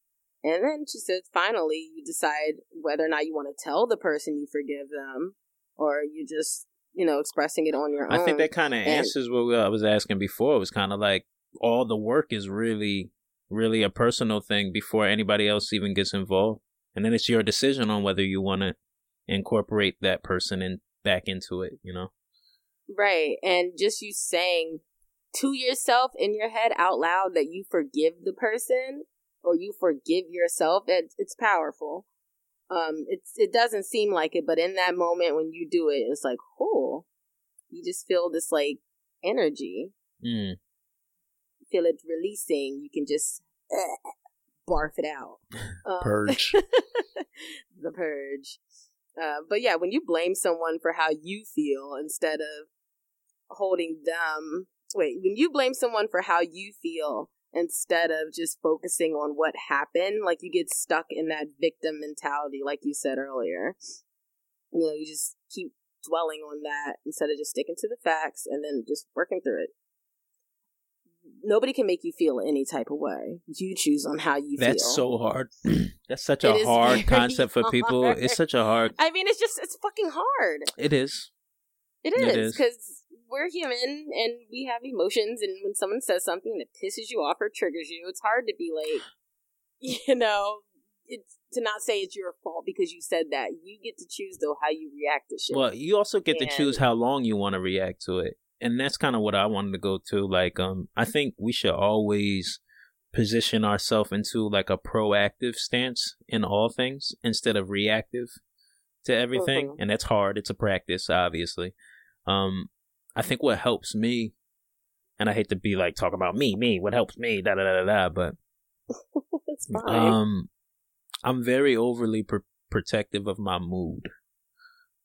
And then she says, finally, you decide whether or not you want to tell the person you forgive them, or you just, you know, expressing it on your I own. I think that kind of answers what I uh, was asking before. It was kind of like all the work is really, really a personal thing before anybody else even gets involved, and then it's your decision on whether you want to incorporate that person in back into it. You know. Right. And just you saying to yourself in your head out loud that you forgive the person or you forgive yourself, it, it's powerful. Um, it's it doesn't seem like it, but in that moment when you do it, it's like, oh, you just feel this like energy, Mm. feel it releasing. You can just eh, barf it out. Um, Purge. the purge. Uh, but yeah, when you blame someone for how you feel instead of holding them, wait, when you blame someone for how you feel instead of just focusing on what happened, like you get stuck in that victim mentality, like you said earlier. You know, you just keep dwelling on that instead of just sticking to the facts and then just working through it. Nobody can make you feel any type of way. You choose on how you feel. That's feel. so hard. That's such It a hard concept for people. It's such a hard. I mean, it's just it's fucking hard. It is. It is because we're human and we have emotions, and when someone says something that pisses you off or triggers you, it's hard to be like, you know, it's to not say it's your fault because you said that. You get to choose though how you react to shit. Well, you also get to choose how long you want to react to it. And that's kind of what I wanted to go to. Like, um, I think we should always position ourselves into like a proactive stance in all things instead of reactive to everything. Mhm. And that's hard. It's a practice, obviously. Um, I think what helps me, and I hate to be like talk about me, me, what helps me, da da da da da, but it's fine. um, I'm very overly pr- protective of my mood.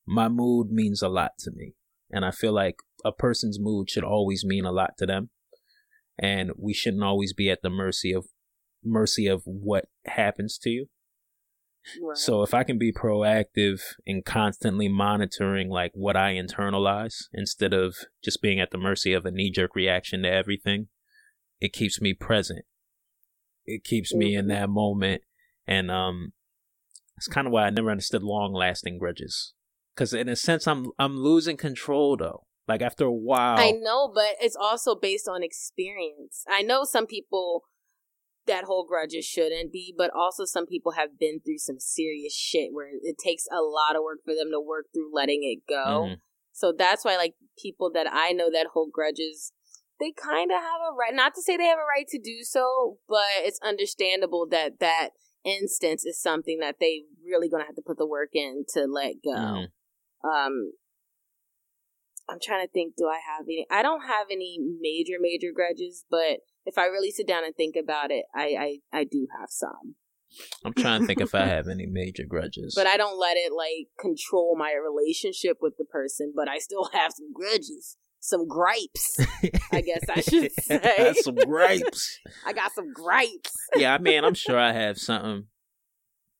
My mood means a lot to me, and I feel like a person's mood should always mean a lot to them, and we shouldn't always be at the mercy of mercy of what happens to you. Right. So if I can be proactive in constantly monitoring like what I internalize instead of just being at the mercy of a knee jerk reaction to everything, it keeps me present. It keeps me in Mhm. that moment and um it's kind of why I never understood long lasting grudges. Cuz in a sense I'm I'm losing control though. Like after a while I know, but it's also based on experience. I know some people that hold grudges shouldn't be, but also some people have been through some serious shit where it takes a lot of work for them to work through letting it go. Mhm. So that's why, like, people that I know that hold grudges, they kind of have a right, not to say they have a right to do so, but it's understandable that that instance is something that they really gonna have to put the work in to let go. Mhm. Um, I'm trying to think. Do I have any? I don't have any major major grudges, but if I really sit down and think about it, I I, I do have some. I'm trying to think if I have any major grudges. But I don't let it like control my relationship with the person. But I still have some grudges, some gripes. I guess I should say. some gripes. I got some gripes. yeah, I mean, I'm sure I have something.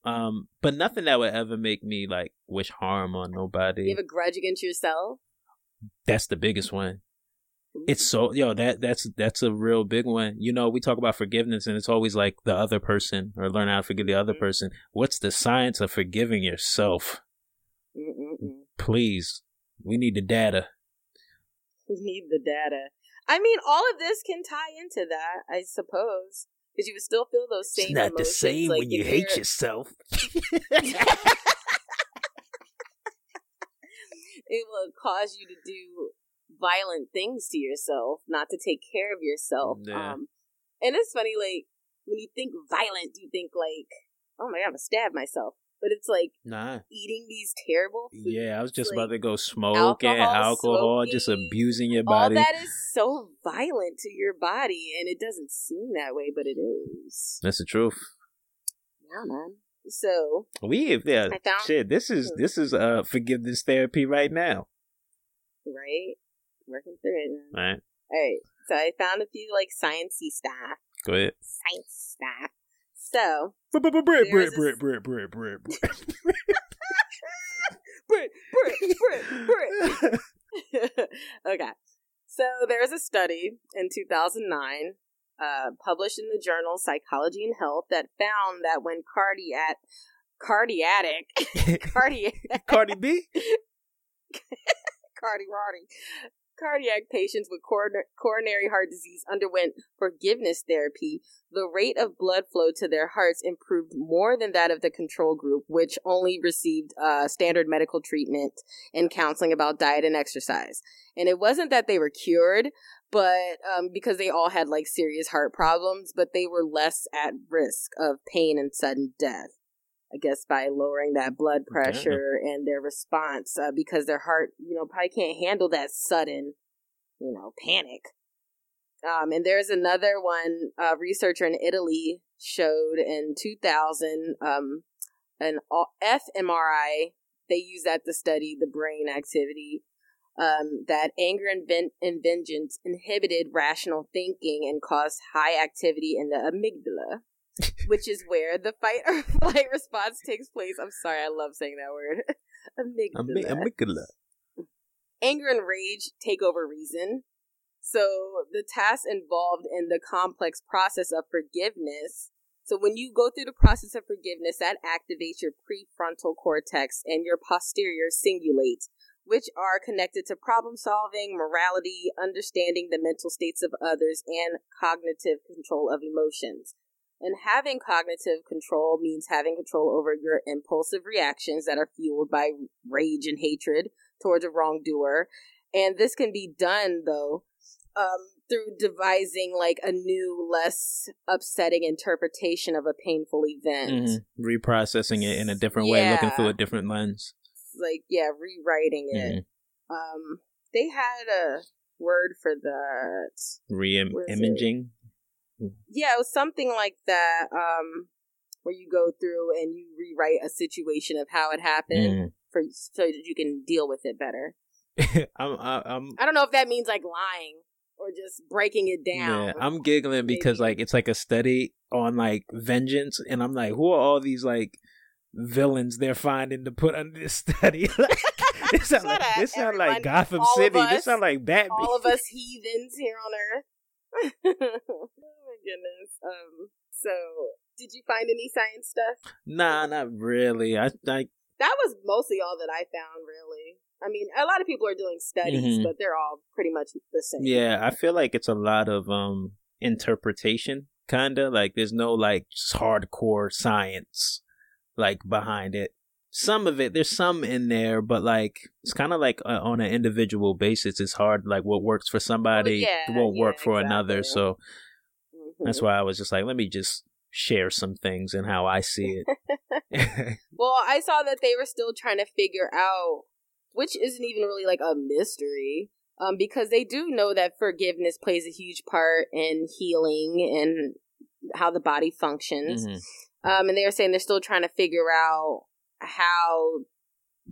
Um, but nothing that would ever make me like wish harm on nobody. You have a grudge against yourself. That's the biggest one. It's so yo that that's that's a real big one. You know, we talk about forgiveness, and it's always like the other person or learn how to forgive the other Mhm. person. What's the science of forgiving yourself? Mm-mm-mm. Please, we need the data. We need the data. I mean, all of this can tie into that, I suppose, because you would still feel those same. not emotions. like, if you're- yourself. it will cause you to do violent things to yourself, not to take care of yourself. Yeah. Um, and it's funny, like when you think violent, you think like, oh my god, I'm gonna stab myself. But it's like nah. eating these terrible foods. Yeah, I was just like, about to go smoking, alcohol, alcohol, just abusing your All body. that is so violent to your body, and it doesn't seem that way, but it is. That's the truth. Yeah, man. So We yeah, found- shit. This is Hmm. this is uh forgiveness therapy right now. right, working through it. Man. Right. All right. So I found a few like sciencey stuff. Go ahead. Science stuff. So Bread, There is this- bread, bread, bread, Britt, Britt, Britt, Britt. okay. So there was a study in 2009 uh, published in the journal Psychology and Health that found that when cardiac cardiac cardiac Cardi B. Cardi Roddy. Cardiac patients with coronary heart disease underwent forgiveness therapy. The rate of blood flow to their hearts improved more than that of the control group, which only received uh, standard medical treatment and counseling about diet and exercise. And it wasn't that they were cured, but um, because they all had like serious heart problems, but they were less at risk of pain and sudden death. I guess by lowering that blood pressure and their response uh, because their heart, you know, probably can't handle that sudden, you know, panic. Um, and there's another one, a uh, researcher in Italy showed in 2000, um, an fMRI. They use that to study the brain activity. Um, that anger and, ven- and vengeance inhibited rational thinking and caused high activity in the amygdala which is where the fight or flight response takes place. I'm sorry, I love saying that word. Amygdala. amygdala. Anger and rage take over reason. So the tasks involved in the complex process of forgiveness. So when you go through the process of forgiveness, that activates your prefrontal cortex and your posterior cingulate, which are connected to problem solving, morality, understanding the mental states of others, and cognitive control of emotions. And having cognitive control means having control over your impulsive reactions that are fueled by rage and hatred towards a wrongdoer. And this can be done, though, um, through devising like a new, less upsetting interpretation of a painful event. Mm-hmm. Reprocessing it in a different yeah. way, looking through a different lens. Like, yeah, rewriting it. Mm-hmm. Um, they had a word for that. Re-imaging? Yeah, it was something like that. Um, where you go through and you rewrite a situation of how it happened mm. for so that you can deal with it better. I'm, I'm, I don't know if that means like lying or just breaking it down. Yeah, I'm giggling because like it's like a study on like vengeance, and I'm like, who are all these like villains they're finding to put under this study? this sound like, this sound like Gotham City. Us, this sound like Batman. All of us heathens here on Earth oh my goodness. Um, so did you find any science stuff? Nah, not really. I, I that was mostly all that I found. Really, I mean, a lot of people are doing studies, mm-hmm. but they're all pretty much the same. Yeah, I feel like it's a lot of um interpretation, kind of like there's no like hardcore science like behind it. Some of it, there's some in there, but like it's kind of like uh, on an individual basis. It's hard, like what works for somebody well, yeah, won't yeah, work for exactly. another. So that's why I was just like, let me just share some things and how I see it. well, I saw that they were still trying to figure out, which isn't even really like a mystery, um, because they do know that forgiveness plays a huge part in healing and how the body functions. Mm-hmm. Um, and they were saying they're still trying to figure out how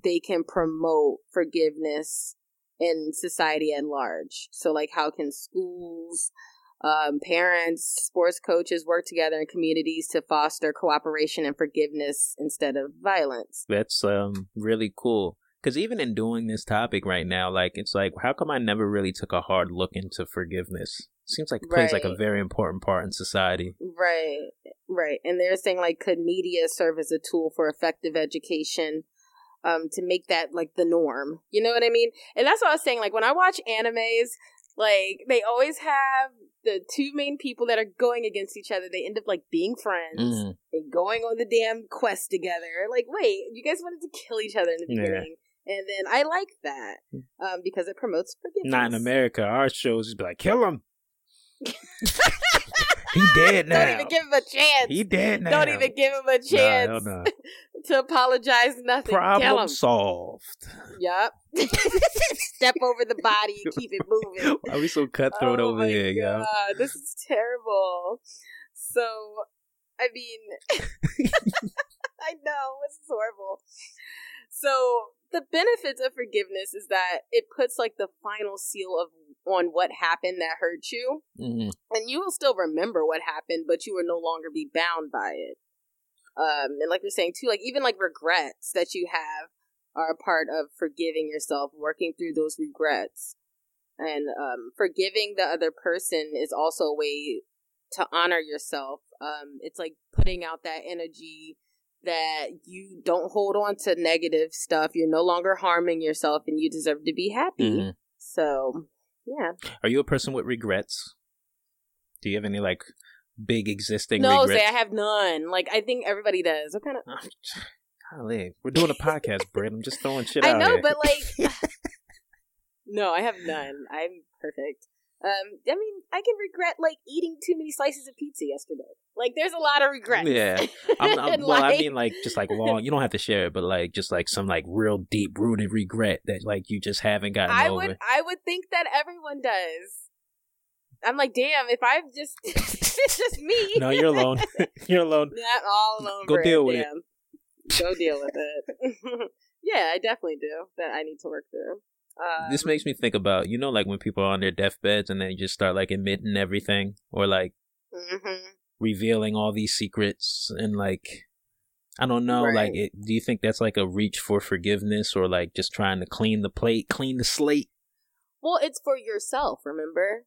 they can promote forgiveness in society at large. So, like, how can schools, um, parents, sports coaches work together in communities to foster cooperation and forgiveness instead of violence. That's um, really cool. Because even in doing this topic right now, like it's like, how come I never really took a hard look into forgiveness? Seems like plays right. like a very important part in society. Right, right. And they're saying like, could media serve as a tool for effective education? Um, to make that like the norm. You know what I mean? And that's what I was saying. Like when I watch animes, like they always have the two main people that are going against each other. They end up like being friends mm. and going on the damn quest together. Like, wait, you guys wanted to kill each other in the beginning. Yeah. And then I like that mm. um, because it promotes forgiveness. Not in America. Our shows just be like, kill him. He dead now. Don't even give him a chance. He dead now. Don't even give him a chance nah, to apologize. Nothing. Problem solved. Yep. Step over the body and keep it moving. Why are we so cutthroat oh over here, yo? This is terrible. So, I mean, I know this is horrible. So the benefits of forgiveness is that it puts like the final seal of on what happened that hurt you, mm-hmm. and you will still remember what happened, but you will no longer be bound by it. Um, and like you're saying too, like even like regrets that you have are a part of forgiving yourself, working through those regrets, and um, forgiving the other person is also a way to honor yourself. Um, it's like putting out that energy that you don't hold on to negative stuff. You're no longer harming yourself, and you deserve to be happy. Mhm. So, yeah. Are you a person with regrets? Do you have any like big existing no, regrets? say I have none. Like I think everybody does. What kind of? Golly, we're doing a podcast, Britt. I'm just throwing shit I out know, here. but like, no, I have none. I'm perfect. Um, I mean, I can regret like eating too many slices of pizza yesterday. Like, there's a lot of regrets. Yeah. I'm, I'm, well, I like- mean, like just like long. You don't have to share it, but like just like some like real deep rooted regret that like you just haven't gotten I over. would, I would think that everyone does. I'm like, damn, if I've just, it's just me. No, you're alone. you're alone. Not all alone. Go deal with it. damn. Go deal with it. yeah, I definitely do. That I need to work through. Um, this makes me think about you know like when people are on their deathbeds and they just start like admitting everything or like mhm. revealing all these secrets and like I don't know Right. like it, do you think that's like a reach for forgiveness or like just trying to clean the plate, clean the slate? Well, it's for yourself, remember?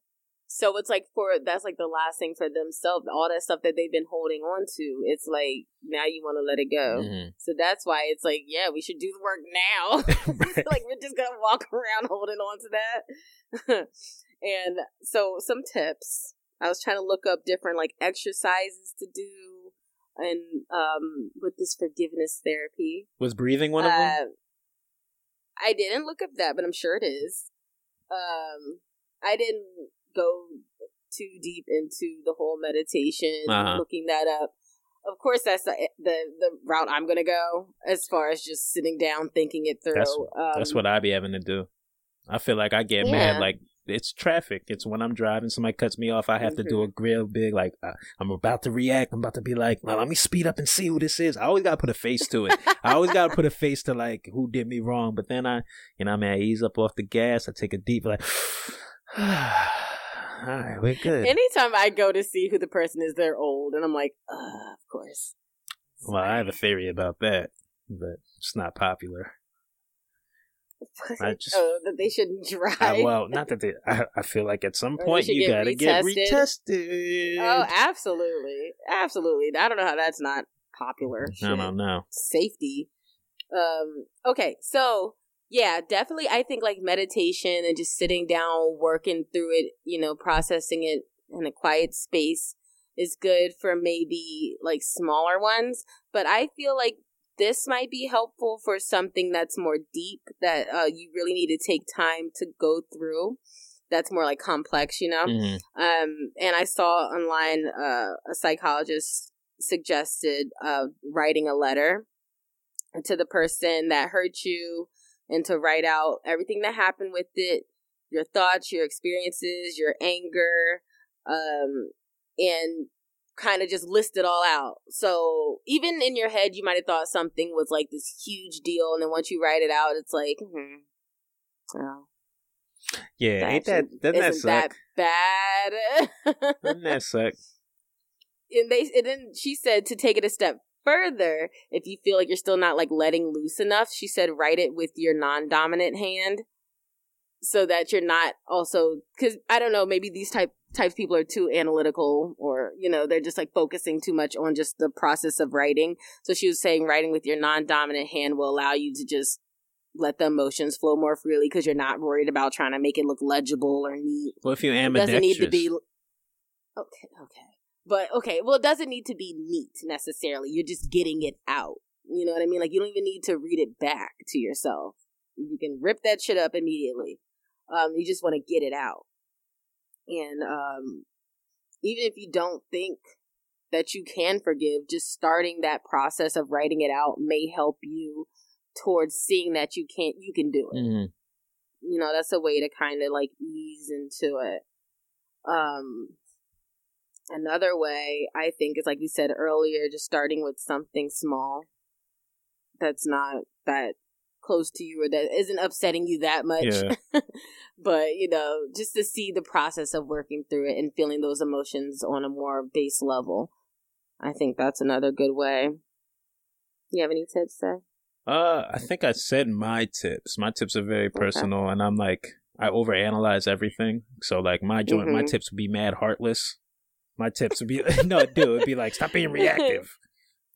So it's like for that's like the last thing for themselves. All that stuff that they've been holding on to, it's like now you want to let it go. Mhm. So that's why it's like, yeah, we should do the work now. Right. like we're just gonna walk around holding on to that. and so some tips. I was trying to look up different like exercises to do and um with this forgiveness therapy. Was breathing one of them? Uh, I didn't look up that, but I'm sure it is. Um, I didn't go too deep into the whole meditation, Uh-huh. looking that up. Of course, that's the, the the route I'm gonna go as far as just sitting down, thinking it through. That's- um, That's what I'd be having to do. I feel like I get Yeah. mad like it's traffic. It's when I'm driving, somebody cuts me off. I have to do a Mm-hmm. real big like uh, I'm about to react. I'm about to be like, well, let me speed up and see who this is. I always gotta put a face to it. I always gotta put a face to like who did me wrong. But then I, you know, I mean, I ease up off the gas. I take a deep like, all right, we're good. Anytime I go to see who the person is, they're old, and I'm like, uh, of course. well, I have a theory about that, but it's not popular. I just- oh, that they shouldn't drive. I, well, not that they. I, I feel like at some point you get gotta get retested. oh, absolutely, absolutely. I don't know how that's not popular. No, Shit. don't know. safety. Um, okay, so yeah, definitely I think like meditation and just sitting down, working through it, you know, processing it in a quiet space is good for maybe like smaller ones. But I feel like this might be helpful for something that's more deep that uh, you really need to take time to go through. That's more like complex, you know? Mhm. Um, and I saw online uh, a psychologist suggested uh, writing a letter to the person that hurt you and to write out everything that happened with it, your thoughts, your experiences, your anger, um, and kind of just list it all out. So even in your head, you might have thought something was like this huge deal, and then once you write it out, it's like, hmm, oh, Yeah, ain't that doesn't that suck? that bad? Doesn't that suck? and they and then she said to take it a step further. If you feel like you're still not like letting loose enough she said write it with your non-dominant hand so that you're not also because i don't know maybe these type types of people are too analytical or you know they're just like focusing too much on just the process of writing. So she was saying writing with your non-dominant hand will allow you to just let the emotions flow more freely because you're not worried about trying to make it look legible or neat. Well, if you're it doesn't need to be okay okay but okay well it doesn't need to be neat necessarily. You're just getting it out. You know what i mean? Like you don't even need to read it back to yourself. You can rip that shit up immediately. Um you just want to get it out. And um even if you don't think that you can forgive just starting that process of writing it out may help you towards seeing that you can't you can do it. Mhm. you know that's a way to kind of like ease into it. Um another way i think is like you said earlier just starting with something small that's not that close to you or that isn't upsetting you that much Yeah. but you know just to see the process of working through it and feeling those emotions on a more base level i think that's another good way you have any tips there Uh, I think I said my tips. My tips are very personal, and I'm like I overanalyze everything. So like my joint, my Mhm. tips would be mad heartless. My tips would be no, do it'd be like stop being reactive.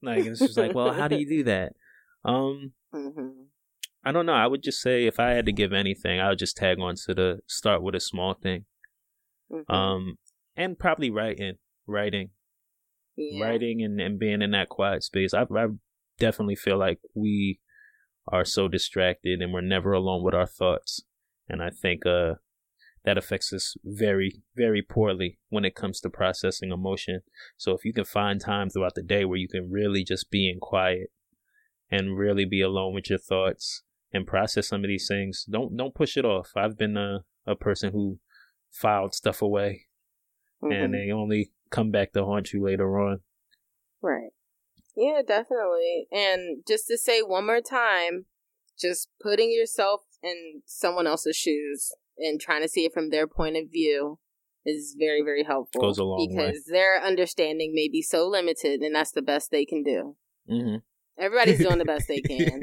Like it's just like, well, how do you do that? Um, Mm-hmm. I don't know. I would just say if I had to give anything, I would just tag on to the start with a small thing. Mm-hmm. Um, and probably writing, writing, yeah. writing, and, and being in that quiet space. I I definitely feel like we are so distracted and we're never alone with our thoughts, and I think uh that affects us very very poorly when it comes to processing emotion. So if you can find time throughout the day where you can really just be in quiet and really be alone with your thoughts and process some of these things, don't don't push it off. I've been a a person who filed stuff away Mhm. and they only come back to haunt you later on. Right. Yeah, definitely. And just to say one more time, just putting yourself in someone else's shoes and trying to see it from their point of view is very, very helpful. Goes a long way. because their understanding may be so limited, and that's the best they can do. Mm-hmm. Everybody's doing the best they can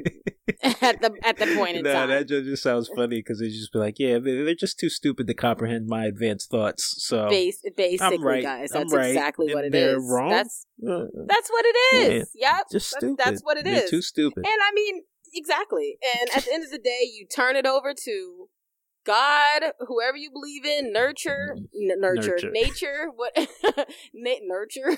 at the at the point in nah, time. that just, sounds funny because they just be like, yeah, they- they're just too stupid to comprehend my advanced thoughts. So Bas- basically, right. guys, that's right. exactly what it they're is. wrong? That's uh, that's what it is. Yep. just That's- stupid. That's what it They're is. Too stupid. And I mean, exactly. And at the end of the day, you turn it over to God, whoever you believe in, nurture, mm-hmm. n- nurture, Nurture. nature, what, Na- nurture.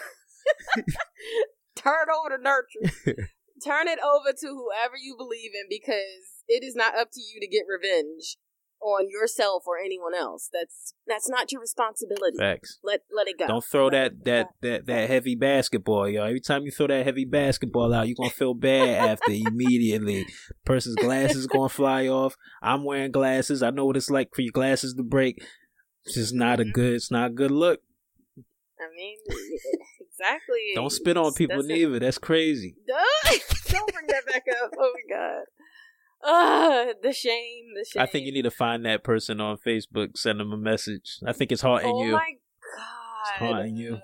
turn over to nurture. turn it over to whoever you believe in because it is not up to you to get revenge on yourself or anyone else. That's that's not your responsibility. Facts. Let let it go. Don't throw Let that that that that heavy basketball, yo. Every time you throw that heavy basketball out, you're gonna feel bad after immediately. Person's glasses gonna fly off. I'm wearing glasses. I know what it's like for your glasses to break. It's just not a Mhm. good. It's not a good look. I mean, exactly. Don't spit on people That's it. neither. That's crazy. Don't bring that back up. Oh my god. Ah, the shame, the shame. I think you need to find that person on Facebook. Send them a message. I think it's haunting Oh you. Oh my god. haunting you.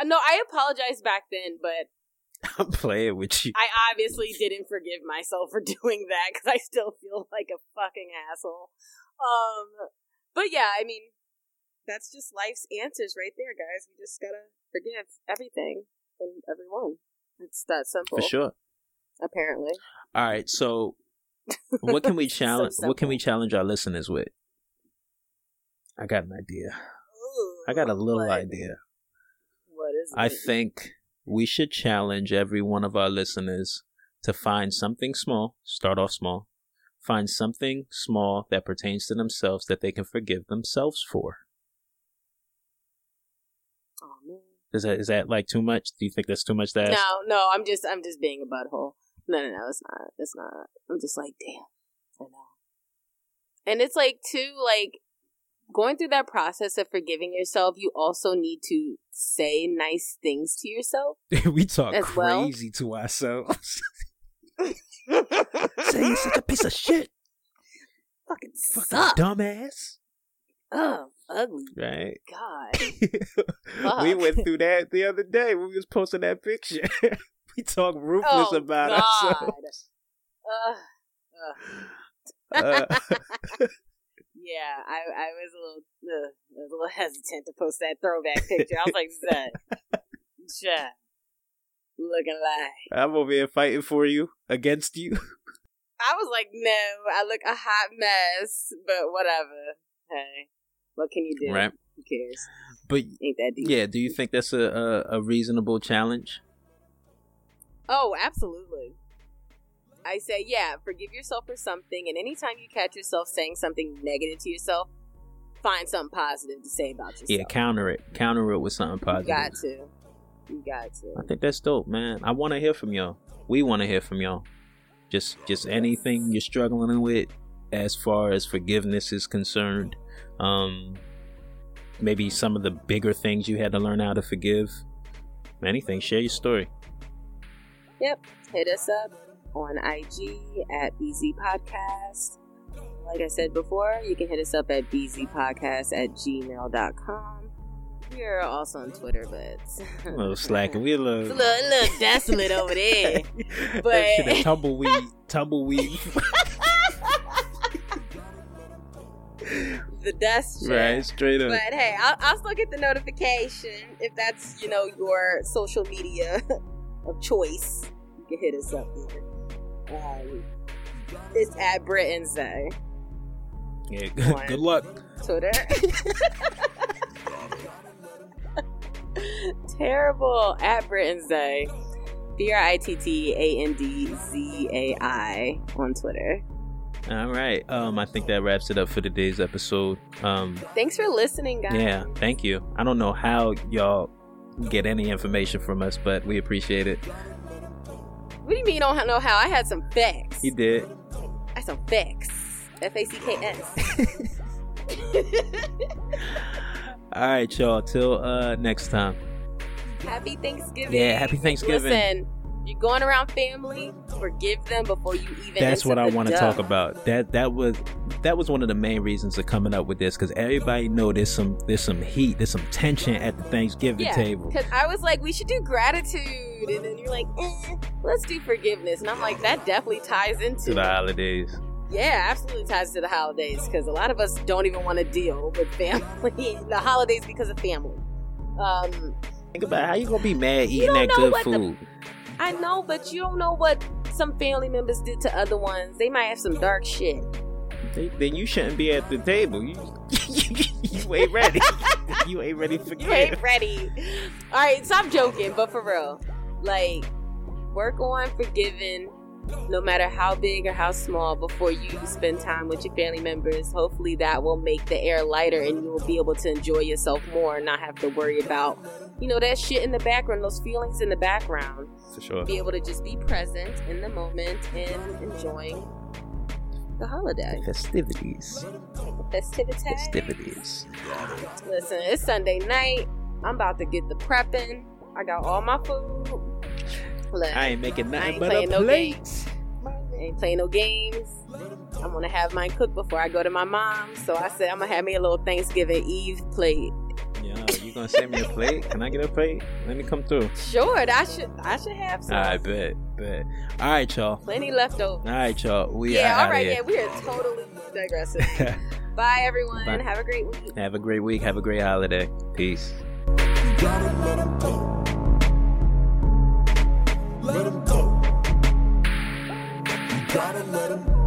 Uh, no, I apologized back then, but I'm playing with you. I obviously didn't forgive myself for doing that because I still feel like a fucking asshole. Um, but yeah, I mean, that's just life's answers right there, guys. We just gotta forgive everything and everyone. It's that simple. For sure. Apparently. All right. So, what can we So challenge? what can we challenge our listeners with? I got an idea. I got a little What- idea. What is it? I think we should challenge every one of our listeners to find something small, start off small, find something small that pertains to themselves that they can forgive themselves for. Oh man. Is that is that like too much? Do you think that's too much to ask? No, no, I'm just I'm just being a butthole. No, no, no, it's not. It's not. I'm just like, damn. I know. And it's like too like going through that process of forgiving yourself, you also need to say nice things to yourself. we talk As well. crazy to ourselves. Say you're such a piece of shit, fucking fucking suck. dumbass. Oh, ugly. Right? God. we went through that the other day when we was posting that picture. We talk ruthless Oh, about God. ourselves. Ugh. Uh, Yeah, I I was a little uh, a little hesitant to post that throwback picture. I was like, "Zed, yeah, looking like." I'm over here fighting for you against you. I was like, "No, I look a hot mess," but whatever. Hey, what can you do? Right. Who cares? But Ain't that deep? yeah, do you think that's a, a, a reasonable challenge? Oh, absolutely. I say, yeah, forgive yourself for something, and anytime you catch yourself saying something negative to yourself, find something positive to say about yourself. Yeah, counter it. Counter it with something you positive. got to. You got to. I think that's dope, man. I want to hear from y'all. We want to hear from y'all. Just just anything you're struggling with as far as forgiveness is concerned. Um maybe some of the bigger things you had to learn how to forgive. Anything, share your story. Yep. Hit us up on IG at BZ Podcast. Like I said before, you can hit us up at bzpodcast at gmail.com. We're also on Twitter, but A little slacking. We a It's a little, little, a little desolate over there. but- tumbleweed tumbleweed. the dust. Right, straight up. But hey, I'll, I'll still get the notification if that's you know your social media of choice. You can hit us up there. Um, it's at Britt and Zai. Yeah, good, good luck. Twitter. Terrible at Britt and Zai. B R I T T A N D Z A I on Twitter. All right. Um, I think that wraps it up for today's episode. Um, Thanks for listening, guys. yeah, thank you. I don't know how y'all get any information from us, but we appreciate it. What do you mean you don't know how? I had some facts. You did. I had some facts. F A C K S. All right, y'all. Till uh next time. Happy Thanksgiving. Yeah, happy Thanksgiving. Listen, you're going around family. Forgive them before you even. That's what I want to talk about. That that was that was one of the main reasons of coming up with this because everybody know there's some there's some heat, there's some tension at the Thanksgiving Yeah, table. because I was like, we should do gratitude, and then you're like, eh, let's do forgiveness, and I'm like, that definitely ties into To the holidays. Yeah, absolutely ties to the holidays because a lot of us don't even want to deal with family, the holidays because of family. Um, Think about how you gonna be mad eating that good what the- food. I know, but you don't know what some family members did to other ones. They might have some dark shit. Then- Then you shouldn't be at the table. You you ain't ready. you ain't ready for You ain't ready. All right, stop joking, but for real, like work on forgiving, no matter how big or how small, before you spend time with your family members. Hopefully, that will make the air lighter, and you will be able to enjoy yourself more, and not have to worry about, you know, that shit in the background, those feelings in the background. For sure. Be able to just be present in the moment and enjoying the holiday Festivities. festivities. Festivities. Listen, it's Sunday night. I'm about to get the prepping. I got all my food. Look, I ain't making I nothing ain't but a playing no plate. games. I ain't playing no games. I'm gonna have mine cooked before I go to my mom. So I said I'm gonna have me a little Thanksgiving Eve plate. Yeah, you gonna send me a plate? Can I get a plate? Let me come through. Sure, I should I should have some. I bet, bet. All right, y'all. Plenty left over. All right, y'all. We yeah, are all here. yeah, we are totally digressing. Bye everyone. Bye. Have a great week. Have a great week. Have a great holiday. Peace. gotta let 'em